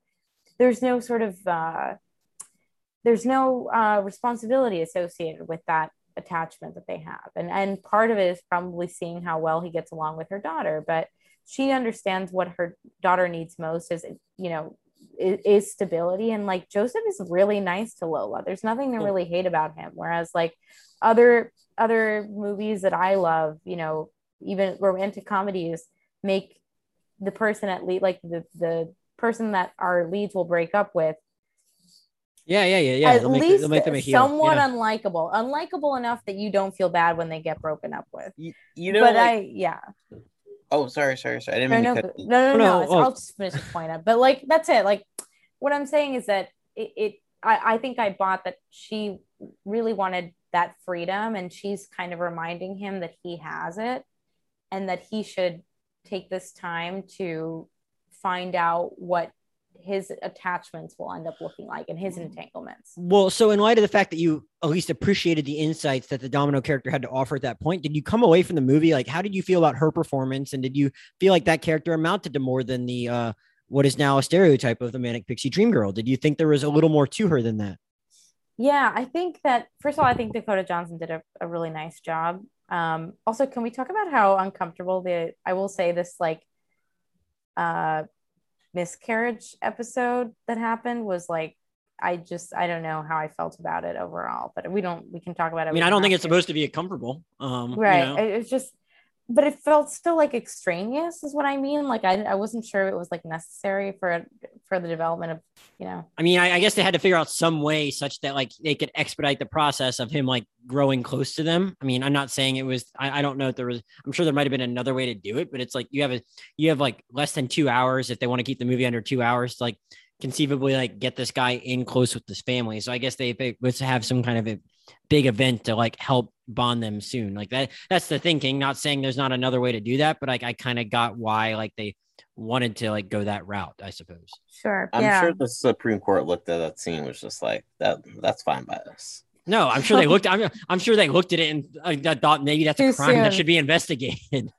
Speaker 5: there's no sort of uh there's no uh responsibility associated with that attachment that they have. And and part of it is probably seeing how well he gets along with her daughter. But she understands what her daughter needs most is you know is, is stability. And like joseph is really nice to lola. There's nothing to really hate about him. Whereas like other other movies that i love you know even romantic comedies make the person at least like the the person that our leads will break up with
Speaker 3: yeah yeah yeah yeah.
Speaker 5: at
Speaker 3: they'll make,
Speaker 5: least
Speaker 3: they'll make them a heel.
Speaker 5: somewhat
Speaker 3: yeah.
Speaker 5: unlikable. Unlikable enough that you don't feel bad when they get broken up with.
Speaker 4: You, you know,
Speaker 5: but
Speaker 4: like,
Speaker 5: i yeah
Speaker 4: oh, sorry, sorry, sorry. I didn't mean
Speaker 5: no,
Speaker 4: to
Speaker 5: no,
Speaker 4: cut you.
Speaker 5: no, no,
Speaker 3: No, oh.
Speaker 5: I'll just finish the point up. But like, that's it. Like, what I'm saying is that it, it I, I think I bought that she really wanted that freedom, and she's kind of reminding him that he has it, and that he should take this time to find out what his attachments will end up looking like and his entanglements.
Speaker 3: Well, so in light of the fact that you at least appreciated the insights that the Domino character had to offer at that point, did you come away from the movie like how did you feel about her performance, and did you feel like that character amounted to more than the uh, what is now a stereotype of the manic pixie dream girl? Did you think there was a little more to her than that?
Speaker 5: Yeah, I think that first of all, I think Dakota Johnson did a, a really nice job. Um, also, can we talk about how uncomfortable the I will say this like uh miscarriage episode that happened was like I just I don't know how I felt about it overall, but we don't we can talk about it.
Speaker 3: I mean, I don't think it's
Speaker 5: to.
Speaker 3: supposed to be a comfortable. Um, you
Speaker 5: right.
Speaker 3: know.
Speaker 5: It's just but it felt still like extraneous is what I mean. Like I, I wasn't sure it was like necessary for for the development of you know.
Speaker 3: I mean, I, I guess they had to figure out some way such that like they could expedite the process of him like growing close to them. I mean, I'm not saying it was. I, I don't know if there was. I'm sure there might have been another way to do it, but it's like you have a you have like less than two hours if they want to keep the movie under two hours. Like conceivably like get this guy in close with this family. So I guess they, they was to have some kind of a big event to like help bond them soon. Like that that's the thinking. Not saying there's not another way to do that, but like I kind of got why like they wanted to like go that route, I suppose.
Speaker 5: Sure.
Speaker 4: I'm
Speaker 5: yeah.
Speaker 4: sure the Supreme Court looked at that scene was just like that. That's fine by us.
Speaker 3: No, I'm sure they looked. I'm, I'm sure they looked at it and uh, thought maybe that's a
Speaker 5: Too
Speaker 3: crime that should be investigated.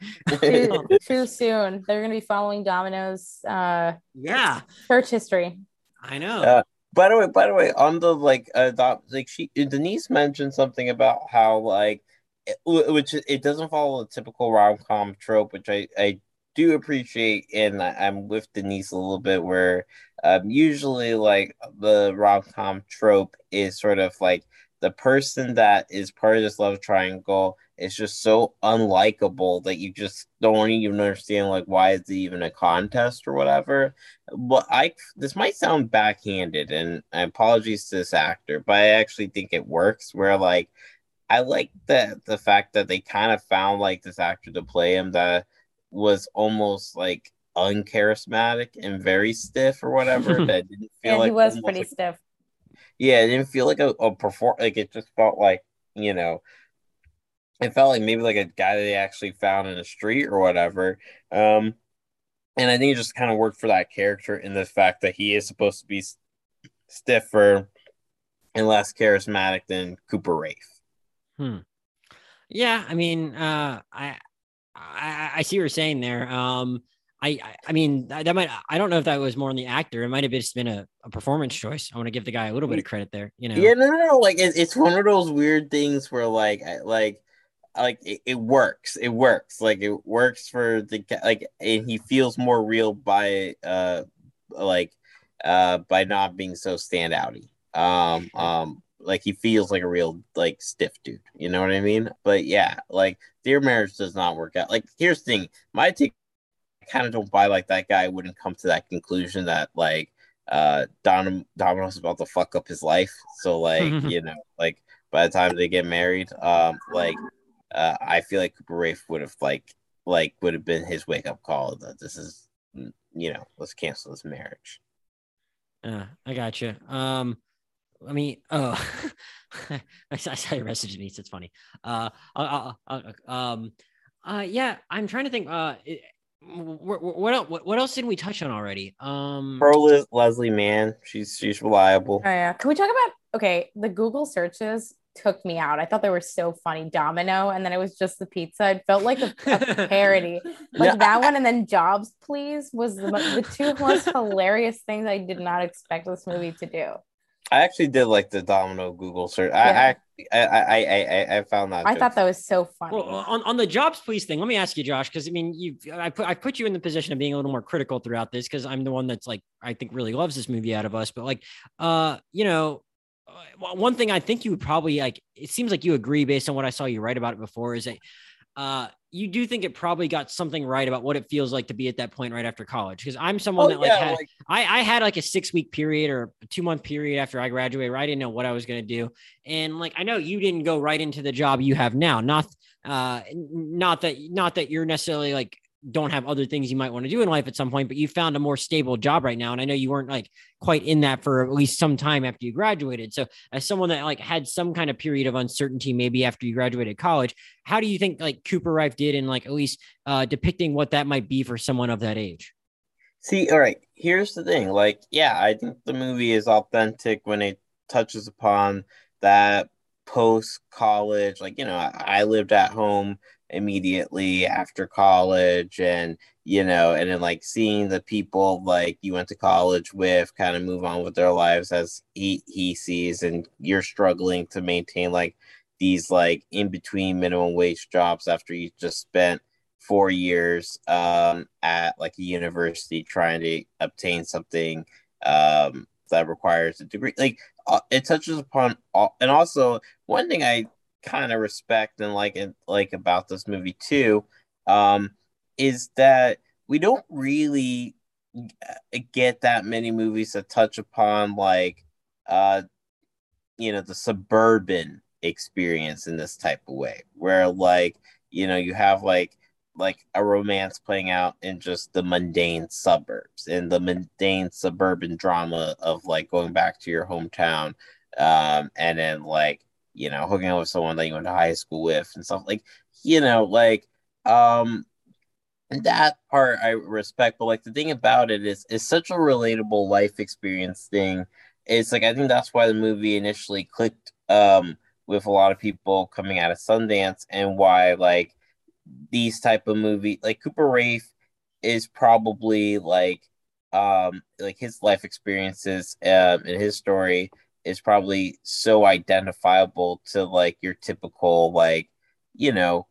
Speaker 5: too, too soon. They're gonna be following Domino's uh
Speaker 3: yeah,
Speaker 5: church history.
Speaker 3: I know.
Speaker 4: Uh, By the way, by the way, on the like adopt like she Denise mentioned something about how like it, which it doesn't follow the typical rom com trope, which I I do appreciate, and I'm with Denise a little bit where um usually like the rom com trope is sort of like the person that is part of this love triangle is just so unlikable that you just don't even understand like why it's even a contest or whatever but I this might sound backhanded, and apologies to this actor, but I actually think it works. Where like I like the the fact that they kind of found like this actor to play him that was almost like uncharismatic and very stiff or whatever. that didn't feel like
Speaker 5: he was pretty
Speaker 4: like-
Speaker 5: stiff.
Speaker 4: Yeah, it didn't feel like a, a perform like it just felt like, you know, it felt like maybe like a guy that they actually found in the street or whatever. Um and I think it just kind of worked for that character in the fact that he is supposed to be stiffer and less charismatic than Cooper Raiff.
Speaker 3: Hmm. Yeah, I mean, uh, I, I, I see what you're saying there. Um, I, I, mean, that might, I don't know if that was more on the actor. It might have just been a, a performance choice. I want to give the guy a little bit of credit there. You know.
Speaker 4: Yeah, no, no, no. Like it, it's one of those weird things where like, like, like it, it works. It works. Like it works for the. Like, and he feels more real by, uh, like, uh, by not being so standouty. Um, um, like he feels like a real like stiff dude. You know what I mean? But yeah, like their marriage does not work out. Like here's the thing. My take. I kind of don't buy like that guy wouldn't come to that conclusion that like uh Don Domino's about to fuck up his life. So like, you know, like by the time they get married, um, like uh I feel like Cooper Raiff would have like like would have been his wake up call that this is you know, let's cancel this marriage.
Speaker 3: Yeah, I got you. Um, I mean, oh, I, saw- I saw your message, Denise. It's funny. Uh, uh, uh, uh, um, uh, yeah, I'm trying to think. Uh, what, what else? What, what else did we touch on already? Um,
Speaker 4: Pro Liz- Leslie Mann, she's she's reliable.
Speaker 5: Oh yeah. Can we talk about okay? The Google searches took me out. I thought they were so funny. Domino, and then it was just the pizza. It felt like a, a parody. Like
Speaker 4: Yeah,
Speaker 5: that one, and then Jobs, please, was the, the two most hilarious things I did not expect this movie to do.
Speaker 4: I actually did like the Domino Google search.
Speaker 5: Yeah.
Speaker 4: I, I, I, I, I, I found that.
Speaker 5: I
Speaker 4: joke
Speaker 5: thought that was so funny.
Speaker 3: Well, on, on the jobs please thing, let me ask you, Josh, because I mean, you I put I put you in the position of being a little more critical throughout this because I'm the one that's like I think really loves this movie out of us. But like, uh, you know, uh, one thing I think you would probably like. It seems like you agree based on what I saw you write about it before. Is that uh, you do think it probably got something right about what it feels like to be at that point right after college? Because I'm someone
Speaker 4: Oh,
Speaker 3: that like
Speaker 4: yeah,
Speaker 3: had
Speaker 4: like-
Speaker 3: I, I had like a six week period or a two month period after I graduated where I didn't know what I was going to do. And like, I know you didn't go right into the job you have now. Not, uh, not that, not that you're necessarily like, don't have other things you might want to do in life at some point, but you found a more stable job right now. And I know you weren't like quite in that for at least some time after you graduated. So as someone that like had some kind of period of uncertainty, maybe after you graduated college, how do you think like Cooper Raiff did in like at least uh, depicting what that might be for someone of that age?
Speaker 4: See, all right, here's the thing. Like, yeah, I think the movie is authentic when it touches upon that post college. Like, you know, I, lived at home immediately after college and, you know, and then like seeing the people like you went to college with kind of move on with their lives as he, he sees, and you're struggling to maintain like these like in between minimum wage jobs after you just spent four years um, at like a university trying to obtain something um, that requires a degree. Like uh, it touches upon all, and also one thing I kind of respect and like and like about this movie too um, is that we don't really uh, get that many movies that touch upon like uh you know the suburban experience in this type of way where like you know you have like like a romance playing out in just the mundane suburbs and the mundane suburban drama of like going back to your hometown um and then like you know hooking up with someone that you went to high school with and stuff like you know like um and that part I respect, but like the thing about it is it's such a relatable life experience thing. It's like I think that's why the movie initially clicked um with a lot of people coming out of Sundance and why like these type of movie like Cooper Raiff is probably like um like his life experiences um and his story is probably so identifiable to like your typical like you know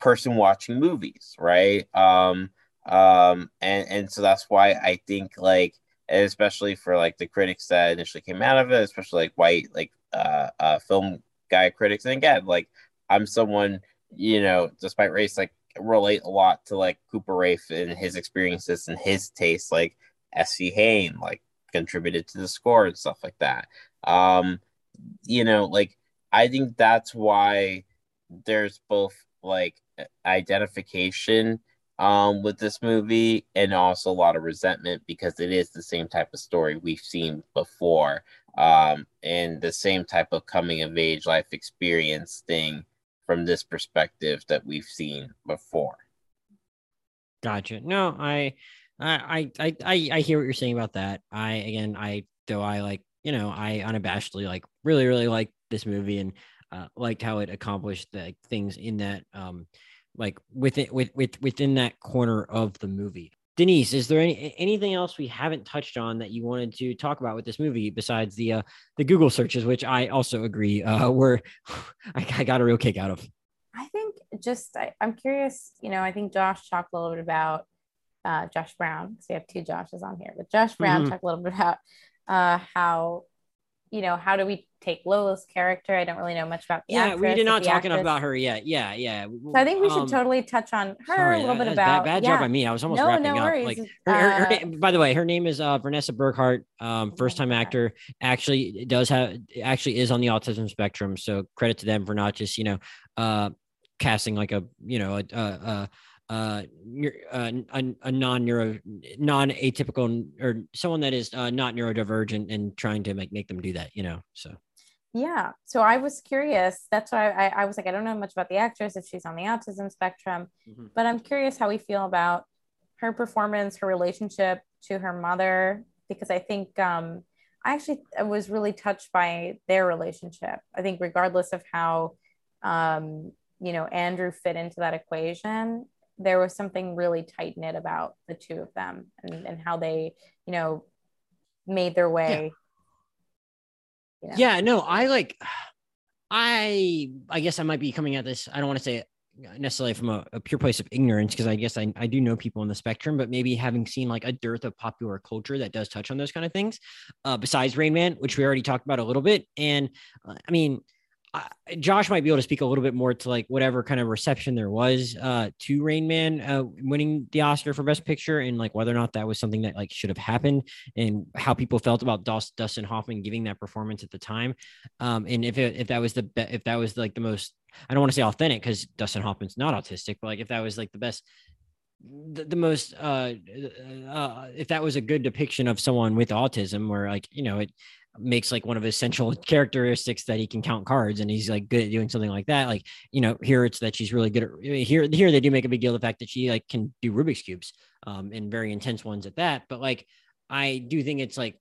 Speaker 4: person watching movies, right? Um, um, and and so that's why I think like, especially for like the critics that initially came out of it, especially like white like uh, uh film guy critics, and again, like I'm someone you know, despite race, like relate a lot to like Cooper Raiff and his experiences and his taste, like Este Haim, like contributed to the score and stuff like that. Um, you know, like I think that's why there's both like identification um with this movie and also a lot of resentment because it is the same type of story we've seen before um and the same type of coming of age life experience thing from this perspective that we've seen before
Speaker 3: Gotcha. No, I, I, I, I, I hear what you're saying about that. I again, I though I like, you know, I unabashedly like really, really liked this movie and uh, liked how it accomplished the things in that um like within with, with within that corner of the movie. Denise, is there any anything else we haven't touched on that you wanted to talk about with this movie besides the uh, the Google searches, which I also agree uh, were I, I got a real kick out of.
Speaker 5: I think just I, I'm curious. You know, I think Josh talked a little bit about uh, Josh Brown because we have two Joshes on here, but Josh Brown
Speaker 3: Mhm.
Speaker 5: talked a little bit about uh, how you know how do we take Lola's character? I don't really know much about the
Speaker 3: Yeah, we did not talk
Speaker 5: actress.
Speaker 3: about her yet. Yeah, yeah.
Speaker 5: So I think we should
Speaker 3: Um,
Speaker 5: totally touch on her
Speaker 3: Sorry,
Speaker 5: a little
Speaker 3: that-
Speaker 5: bit about
Speaker 3: bad, bad
Speaker 5: yeah.
Speaker 3: job by me. I was almost
Speaker 5: No,
Speaker 3: wrapping
Speaker 5: no
Speaker 3: up.
Speaker 5: worries.
Speaker 3: Like her, her, her
Speaker 5: Uh,
Speaker 3: by the way, her name is uh, Vanessa Burghardt. Um,
Speaker 5: Oh,
Speaker 3: first time actor. Actually, does have actually is on the autism spectrum. So credit to them for not just you know, uh, casting like a you know a a uh, uh, a, a non-neuro, non-atypical, or someone that is uh, not neurodivergent, and trying to make make them do that. You know, so
Speaker 5: Yeah. So I was curious. That's why I, I was like, I don't know much about the actress if she's on the autism spectrum,
Speaker 3: Mhm.
Speaker 5: but I'm curious how we feel about her performance, her relationship to her mother, because I think um, I actually was really touched by their relationship. I think regardless of how um, you know Andrew fit into that equation, there was something really tight knit about the two of them and, and how they, you know, made their way. you know.
Speaker 3: yeah no i like i i guess i might be coming at this i don't want to say it necessarily from a, a pure place of ignorance because i guess I, I do know people on the spectrum but maybe having seen like a dearth of popular culture that does touch on those kind of things uh, besides rain man which we already talked about a little bit and uh, i mean I, Josh might be able to speak a little bit more to like whatever kind of reception there was uh, to Rain Man uh, winning the Oscar for Best Picture and like whether or not that was something that like should have happened and how people felt about Dus- Dustin Hoffman giving that performance at the time. Um, and if it, if that was the be- if that was like the most I don't want to say authentic because Dustin Hoffman's not autistic, but like if that was like the best the, the most uh, uh if that was a good depiction of someone with autism where like you know it makes like one of his central characteristics that he can count cards and he's like good at doing something like that like you know here it's that she's really good at here here they do make a big deal of the fact that she like can do rubik's cubes um and very intense ones at that but like I do think it's like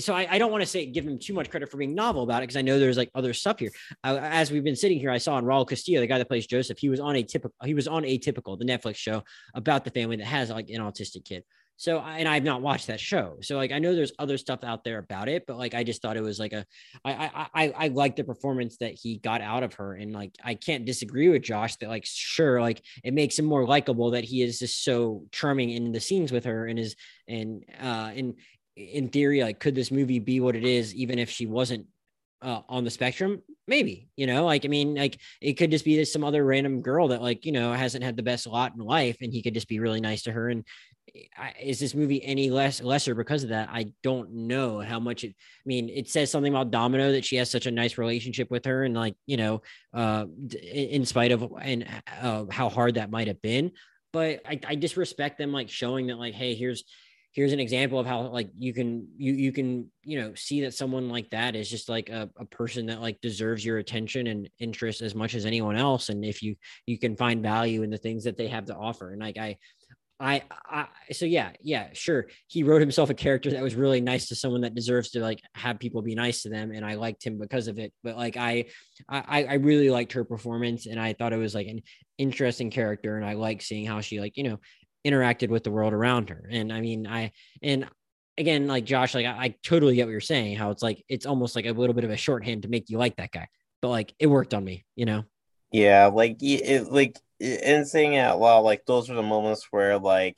Speaker 3: so. I, I don't want to say give him too much credit for being novel about it because I know there's like other stuff here. Uh, as we've been sitting here, I saw on Raul Castillo, the guy that plays Joseph. He was on a typical. He was on Atypical, the Netflix show about the family that has like an autistic kid. So and I've not watched that show. So like I know there's other stuff out there about it, but like I just thought it was like a I I I, I like the performance that he got out of her, and like I can't disagree with Josh that like sure like it makes him more likable that he is just so charming in the scenes with her and is and uh in in theory like could this movie be what it is even if she wasn't uh, on the spectrum? Maybe you know like i mean like it could just be some other random girl that like you know hasn't had the best lot in life and he could just be really nice to her and I, is this movie any less lesser because of that? I don't know how much it i mean it says something about domino that she has such a nice relationship with her and like you know uh in spite of and uh, how hard that might have been but I, I disrespect them like showing that like hey here's here's an example of how like you can you you can you know see that someone like that is just like a, a person that like deserves your attention and interest as much as anyone else. And if you you can find value in the things that they have to offer. And like i I, I so yeah yeah sure. He wrote himself a character that was really nice to someone that deserves to like have people be nice to them. And i liked him because of it. But like i i i really liked her performance. And i thought it was like an interesting character. And i like seeing how she like you know interacted with the world around her. And I mean, I and again, like Josh, like I, I, totally get what you're saying. How it's like it's almost like a little bit of a shorthand to make you like that guy, but like it worked on me, you know.
Speaker 4: Yeah, like it, like and saying it out loud, like those are the moments where, like,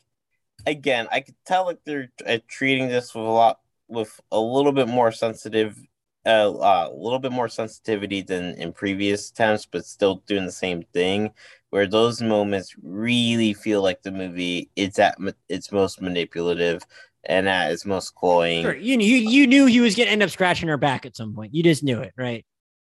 Speaker 4: again, I could tell like they're uh, treating this with a lot with a little bit more sensitive uh, a little bit more sensitivity than in previous attempts, but still doing the same thing. Where those moments really feel like the movie it's at its most manipulative and at its most cloying.
Speaker 3: Sure. You, you you knew he was gonna end up scratching her back at some point. You just knew it, right?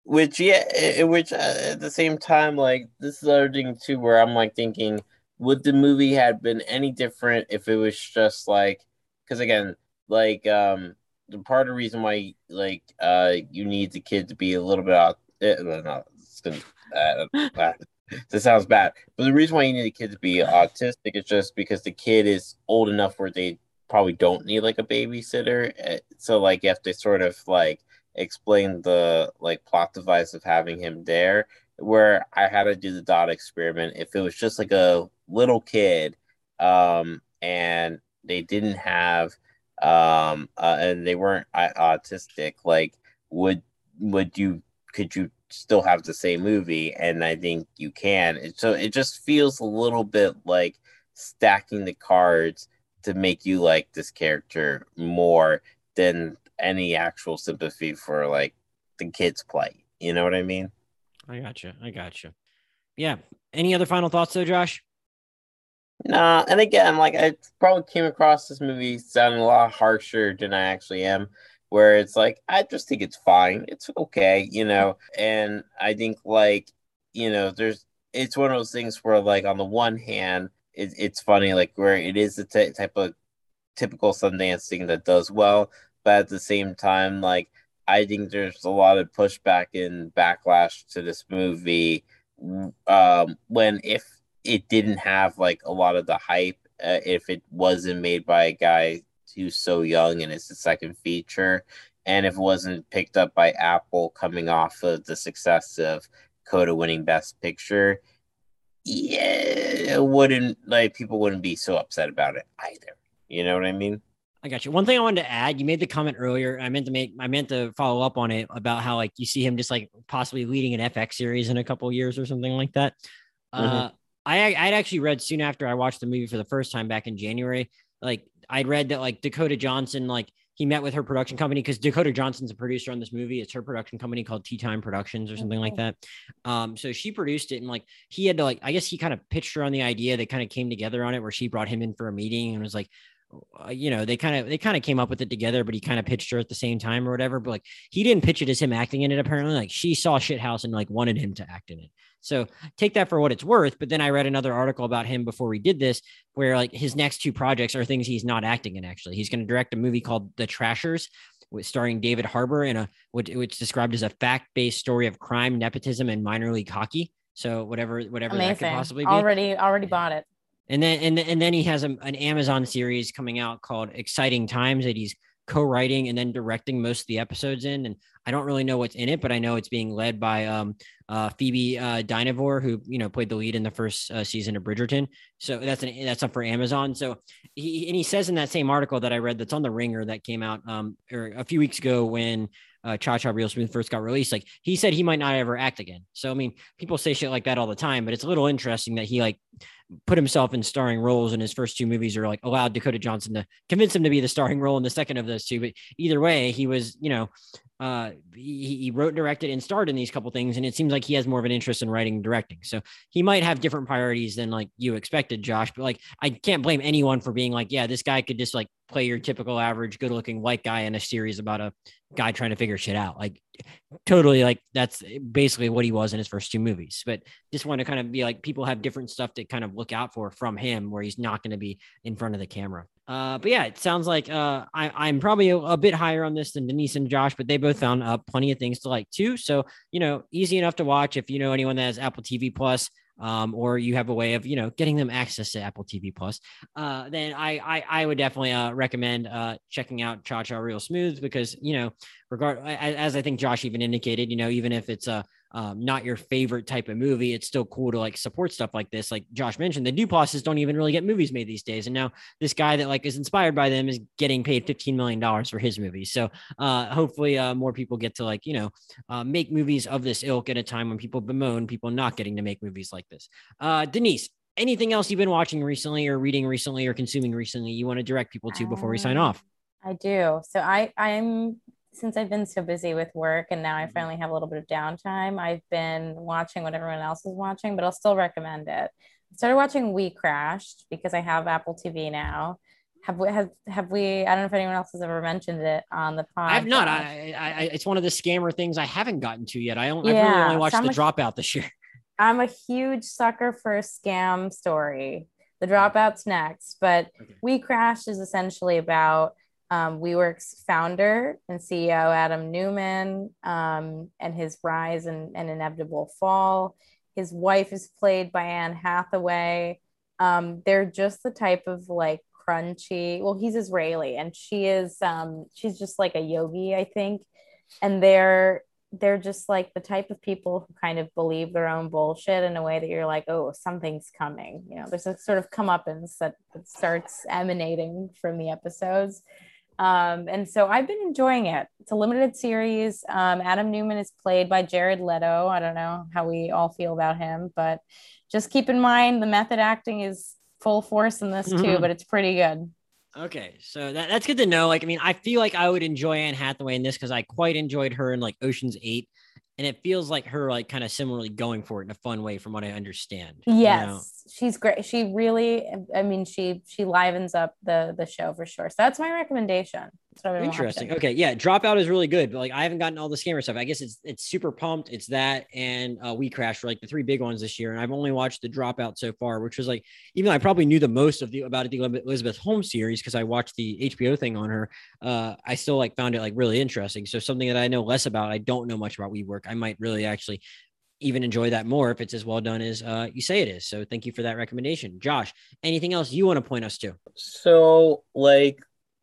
Speaker 4: Which yeah, which uh, at the same time, like this is other thing too, where I'm like thinking, would the movie had been any different if it was just like, because again, like um part of the reason why like uh you need the kid to be a little bit out uh, no, it's gonna, uh, this sounds bad but the reason why you need the kid to be autistic is just because the kid is old enough where they probably don't need like a babysitter uh, so like have to sort of like explain the like plot device of having him there where i had to do the dot experiment if it was just like a little kid um and they didn't have um, uh, and they weren't autistic, like would would you could you still have the same movie? And I think you can. So it just feels a little bit like stacking the cards to make you like this character more than any actual sympathy for like the kids play. You know what I mean?
Speaker 3: I got you. I got you. Yeah. Any other final thoughts though, Josh?
Speaker 4: Nah, and again, like I probably came across this movie sounding a lot harsher than I actually am. Where it's like I just think it's fine, it's okay, you know. And I think like you know, there's it's one of those things where like on the one hand, it, it's funny like where it is the t- type of typical Sundance thing that does well, but at the same time, like I think there's a lot of pushback and backlash to this movie. Um, when if it didn't have like a lot of the hype uh, if it wasn't made by a guy who's so young and it's the second feature and if it wasn't picked up by apple coming off of the success of coda winning best picture yeah it wouldn't like people wouldn't be so upset about it either you know what i mean
Speaker 3: I got you. One thing I wanted to add, you made the comment earlier. I meant to make, I meant to follow up on it about how like you see him just like possibly leading an FX series in a couple years or something like that. Mm-hmm. Uh, I I'd actually read soon after I watched the movie for the first time back in January. Like I'd read that like Dakota Johnson, like he met with her production company because Dakota Johnson's a producer on this movie. It's her production company called Tea Time Productions or something like that. Um, so she produced it and like he had to like I guess he kind of pitched her on the idea. They kind of came together on it where she brought him in for a meeting and was like, uh, you know, they kind of they kind of came up with it together, but he kind of pitched her at the same time or whatever. But like he didn't pitch it as him acting in it. Apparently, like she saw Shithouse and like wanted him to act in it. So take that for what it's worth. But then I read another article about him before we did this, where like his next two projects are things he's not acting in. Actually, he's going to direct a movie called The Trashers, with starring David Harbour in a which, which described as a fact-based story of crime, nepotism, and minor league hockey. So whatever whatever Amazing. that could possibly be.
Speaker 5: Already already bought it.
Speaker 3: And then and and then he has a, an Amazon series coming out called Exciting Times that he's co-writing and then directing most of the episodes in. And I don't really know what's in it, but I know it's being led by um, uh, Phoebe uh, Dynevor, who you know played the lead in the first uh, season of Bridgerton. So that's an that's up for Amazon. So he and he says in that same article that I read that's on the Ringer that came out um, or a few weeks ago when uh, Cha Cha Real Smooth first got released, like he said he might not ever act again. So I mean, people say shit like that all the time, but it's a little interesting that he like put himself in starring roles in his first two movies, or like allowed Dakota Johnson to convince him to be the starring role in the second of those two. But either way, he was, you know, uh, he, he wrote, directed, and starred in these couple things, and it seems like he has more of an interest in writing and directing. So he might have different priorities than like you expected, Josh. But like, I can't blame anyone for being like, yeah, this guy could just like play your typical average, good-looking white guy in a series about a guy trying to figure shit out. Like, totally, like that's basically what he was in his first two movies. But just want to kind of be like, people have different stuff to kind of look out for from him, where he's not going to be in front of the camera. Uh, but yeah, it sounds like uh, I, am probably a, a, bit higher on this than Denise and Josh, but they both found uh, plenty of things to like too. So you know, easy enough to watch if you know anyone that has Apple TV Plus. Um, or you have a way of you know getting them access to Apple TV Plus, uh, then I I, I would definitely uh, recommend uh, checking out Cha Cha Real Smooth because you know regard as I think Josh even indicated, you know even if it's a um, not your favorite type of movie, it's still cool to like support stuff like this. Like Josh mentioned, the Duplasses don't even really get movies made these days. And now this guy that like is inspired by them is getting paid $15 million for his movie. So uh, hopefully uh, more people get to like, you know, uh, make movies of this ilk at a time when people bemoan people not getting to make movies like this. Uh, Denise, anything else you've been watching recently or reading recently or consuming recently you want to direct people to before we sign
Speaker 5: Um,
Speaker 3: off?
Speaker 5: I do. So I I'm since I've been so busy with work and now I
Speaker 3: Mm-hmm.
Speaker 5: finally have a little bit of downtime, I've been watching what everyone else is watching, but I'll still recommend it. I started watching We Crashed because I have Apple TV now. Have we have have we? I don't know if anyone else has ever mentioned it on the pod.
Speaker 3: I've not. I, I, I, it's one of the scammer things I haven't gotten to yet. I, don't, I've really only watched
Speaker 5: so
Speaker 3: the
Speaker 5: a-
Speaker 3: dropout this year.
Speaker 5: I'm a huge sucker for a scam story. The dropout's next, but
Speaker 3: Okay.
Speaker 5: We Crashed is essentially about um, WeWork's founder and CEO Adam Neumann um, and his rise and, and inevitable fall. His wife is played by Anne Hathaway. Um, they're just the type of like crunchy. Well, he's Israeli and she is. Um, she's just like a yogi, I think. And they're they're just like the type of people who kind of believe their own bullshit in a way that you're like, oh, something's coming. You know, there's a sort of comeuppance that, that starts emanating from the episodes. Um, and so I've been enjoying it. It's a limited series. Um, Adam Neumann is played by Jared Leto. I don't know how we all feel about him, but just keep in mind the method acting is full force in this too,
Speaker 3: Mhm.
Speaker 5: but it's pretty good.
Speaker 3: Okay, so that, that's good to know. Like, I mean, I feel like I would enjoy Anne Hathaway in this because I quite enjoyed her in like Ocean's Eight, and it feels like her like kind of similarly going for it in a fun way, from what I understand. you know?
Speaker 5: Yes, she's great. She really, I mean, she she livens up the the show for sure. So that's my recommendation. That's what I've been
Speaker 3: Interesting. Okay, yeah, Dropout is really good, but like I haven't gotten all the scammer stuff. I guess it's it's super pumped. It's that and uh, We Crash were like the three big ones this year, and I've only watched the Dropout so far, which was like even though I probably knew the most of the about the Elizabeth Holmes series because I watched the HBO thing on her. Uh, I still like found it like really interesting. So something that I know less about, I don't know much about WeWork. I might really actually even enjoy that more if it's as well done as uh, you say it is. So thank you for that recommendation, Josh. Anything else you want to point us to?
Speaker 4: So like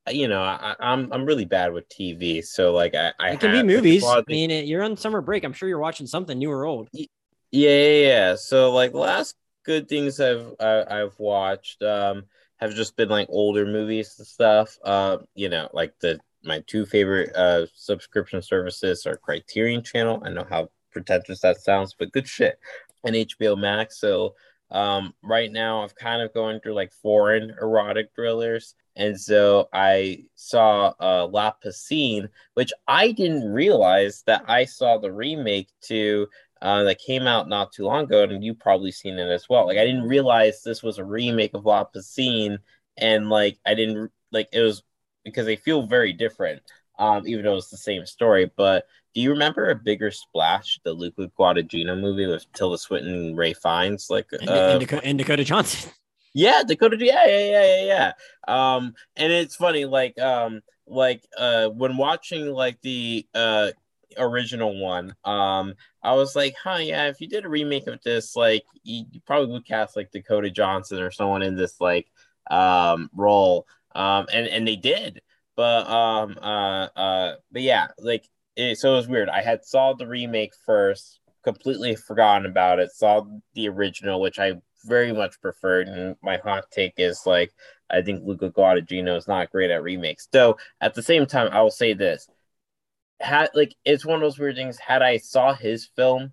Speaker 4: you know, I, I'm I'm really bad with TV. So like I, I
Speaker 3: It can be movies. I mean, you're on summer break. I'm sure you're watching something new or old.
Speaker 4: Yeah, yeah, yeah. So like last good things I've I, I've watched um have just been like older movies and stuff. Uh, you know, like the my two favorite uh subscription services are Criterion Channel. I know how pretentious that sounds, but good shit. And HBO Max. So um right now I've kind of going through like foreign erotic thrillers. And so I saw uh La Piscine, which I didn't realize that I saw the remake to uh, that came out not too long ago, and you've probably seen it as well. Like I didn't realize this was a remake of La Piscine, and like I didn't like it was because they feel very different, um, even though it's the same story. But do you remember a bigger splash, the Luca Guadagnino movie with Tilda Swinton Ralph Fiennes? Like,
Speaker 3: And,
Speaker 4: uh,
Speaker 3: and, Dakota, and Dakota Johnson.
Speaker 4: Yeah, Dakota. Yeah, yeah, yeah, yeah, yeah. Um, and it's funny, like, um, like, uh, when watching like the uh original one, um, I was like, huh, yeah, if you did a remake of this, like, you, you probably would cast like Dakota Johnson or someone in this like um role. Um, and and they did, but um, uh, uh, but yeah, like, it, so it was weird. I had saw the remake first, completely forgotten about it. Saw the original, which I very much preferred. And my hot take is like, I think Luca Guadagnino is not great at remakes. Though at the same time, I will say this: had like it's one of those weird things. Had I saw his film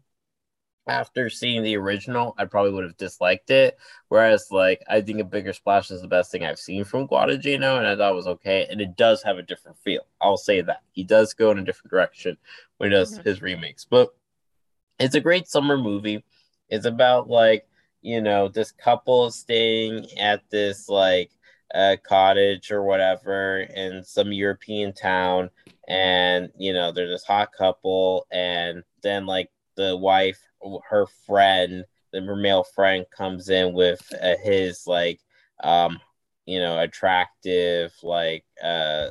Speaker 4: after seeing the original, I probably would have disliked it. Whereas, like, I think a bigger splash is the best thing I've seen from Guadagnino, and I thought it was okay. And it does have a different feel. I'll say that he does go in a different direction when he does
Speaker 5: Mhm.
Speaker 4: his remakes. But it's a great summer movie. It's about like you know this couple staying at this like uh, cottage or whatever in some European town, and you know they're this hot couple, and then like the wife, her friend, the male friend comes in with uh, his like um you know attractive like uh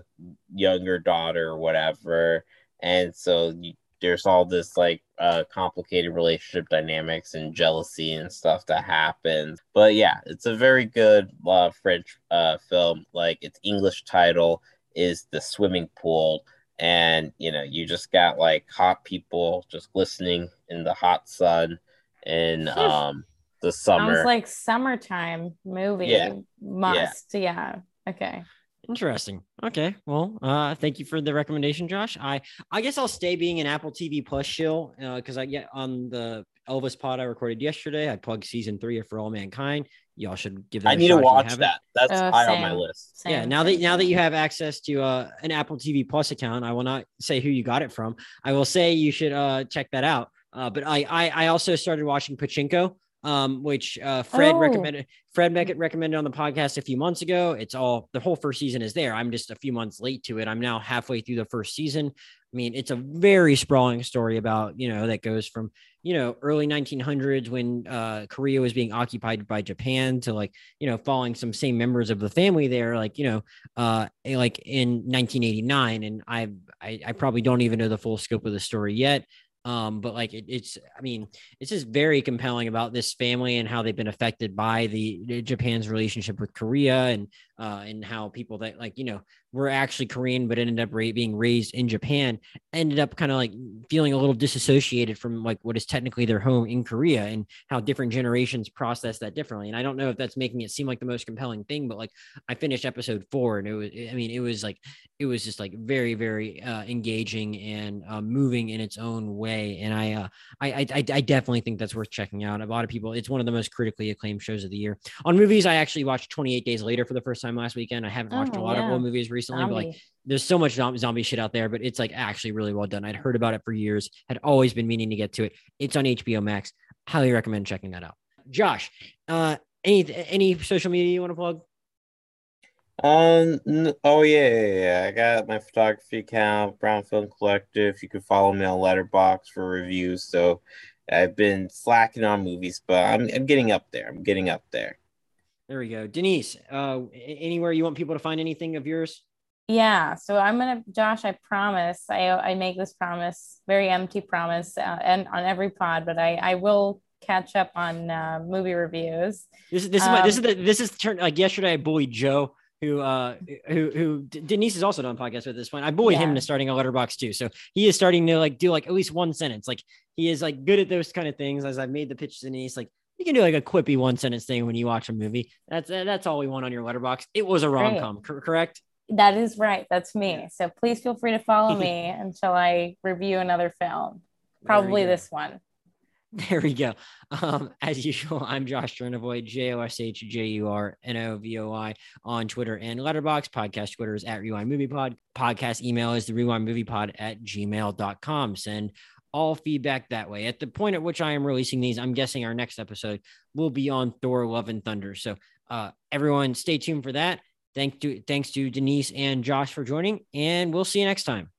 Speaker 4: younger daughter or whatever and so you, there's all this like uh complicated relationship dynamics and jealousy and stuff that happens but yeah it's a very good uh, french uh film like its english title is the swimming pool and you know you just got like hot people just glistening in the hot sun in um the summer
Speaker 5: Sounds like summertime movie.
Speaker 4: Yeah.
Speaker 5: Must. Yeah. Okay.
Speaker 3: Interesting. Okay. Well, uh, thank you for the recommendation, Josh. I I guess I'll stay being an Apple TV Plus shill because I get on the Elvis pod I recorded yesterday. I plugged season three of For All Mankind. Y'all should give that.
Speaker 4: i
Speaker 3: a
Speaker 4: need to
Speaker 3: shot if you
Speaker 4: watch
Speaker 3: haven't.
Speaker 4: that that's
Speaker 5: Uh,
Speaker 4: high on my
Speaker 5: same.
Speaker 4: list
Speaker 3: Yeah. Now that now that you have access to uh, an Apple TV Plus account, I will not say who you got it from. I will say you should uh, check that out. Uh, but I, I I also started watching Pachinko, um, which uh, Fred
Speaker 5: Oh.
Speaker 3: recommended. Fred Beckett recommended on the podcast a few months ago. It's all the whole first season is there. I'm just a few months late to it. I'm now halfway through the first season. I mean, it's a very sprawling story about you know that goes from you know early 1900s when uh, Korea was being occupied by Japan to like you know following some same members of the family there, like you know uh like in 1989 and I, I i probably don't even know the full scope of the story yet um but like it, it's i mean it's just very compelling about this family and how they've been affected by the, japan's relationship with korea and uh and how people that like you know were actually korean but ended up ra- being raised in japan ended up kind of like feeling a little disassociated from like what is technically their home in korea and how different generations process that differently. And i don't know if that's making it seem like the most compelling thing but like I finished episode four, and it was, I mean, it was like, it was just like very, very uh, engaging and uh, moving in its own way. And I, uh, I, I, I definitely think that's worth checking out. A lot of people, it's one of the most critically acclaimed shows of the year. On movies, I actually watched 28 Days Later for the first time last weekend. I haven't watched a
Speaker 5: Oh,
Speaker 3: lot of old movies recently, but like, there's so much zombie, zombie shit out there, but it's like actually really well done. I'd heard about it for years, had always been meaning to get to it. It's on HBO Max. Highly recommend checking that out. Josh, uh, any any social media you want to plug?
Speaker 4: Um. n- Oh yeah, yeah, yeah. I got my photography account, Brown Film Collective. You can follow me on Letterboxd for reviews. So I've been slacking on movies, but I'm I'm getting up there. I'm getting up there.
Speaker 3: There we go. Denise, uh, anywhere you want people to find anything of yours?
Speaker 5: Yeah, so I'm gonna, Josh. I promise. I I make this promise, very empty promise, uh, and on every pod. But I I will catch up on uh, movie reviews.
Speaker 3: This is this is my, this is
Speaker 5: Um,
Speaker 3: the this is turn like yesterday. I bullied Joe, who uh who who Denise is also done podcast with at this point. I bullied him
Speaker 5: Yeah.
Speaker 3: into starting a Letterboxd too, so he is starting to like do like at least one sentence. Like he is like good at those kind of things. As I've made the pitch to Denise, like you can do like a quippy one sentence thing when you watch a movie. That's that's all we want on your Letterboxd. It was a rom com, correct?
Speaker 5: That is right. That's me. So please feel free to follow me until I review another film. Probably this one.
Speaker 3: There we go. Um, as usual, I'm Josh Jurnovoi, J O S H J U R N O V O I on Twitter and Letterboxd. Podcast Twitter is at Rewind Movie Pod. Podcast email is the Rewind Movie Pod at gmail.com. Send all feedback that way. At the point at which I am releasing these, I'm guessing our next episode will be on Thor Love and Thunder. So uh, everyone stay tuned for that. Thank to thanks to Denise and Josh for joining, and we'll see you next time.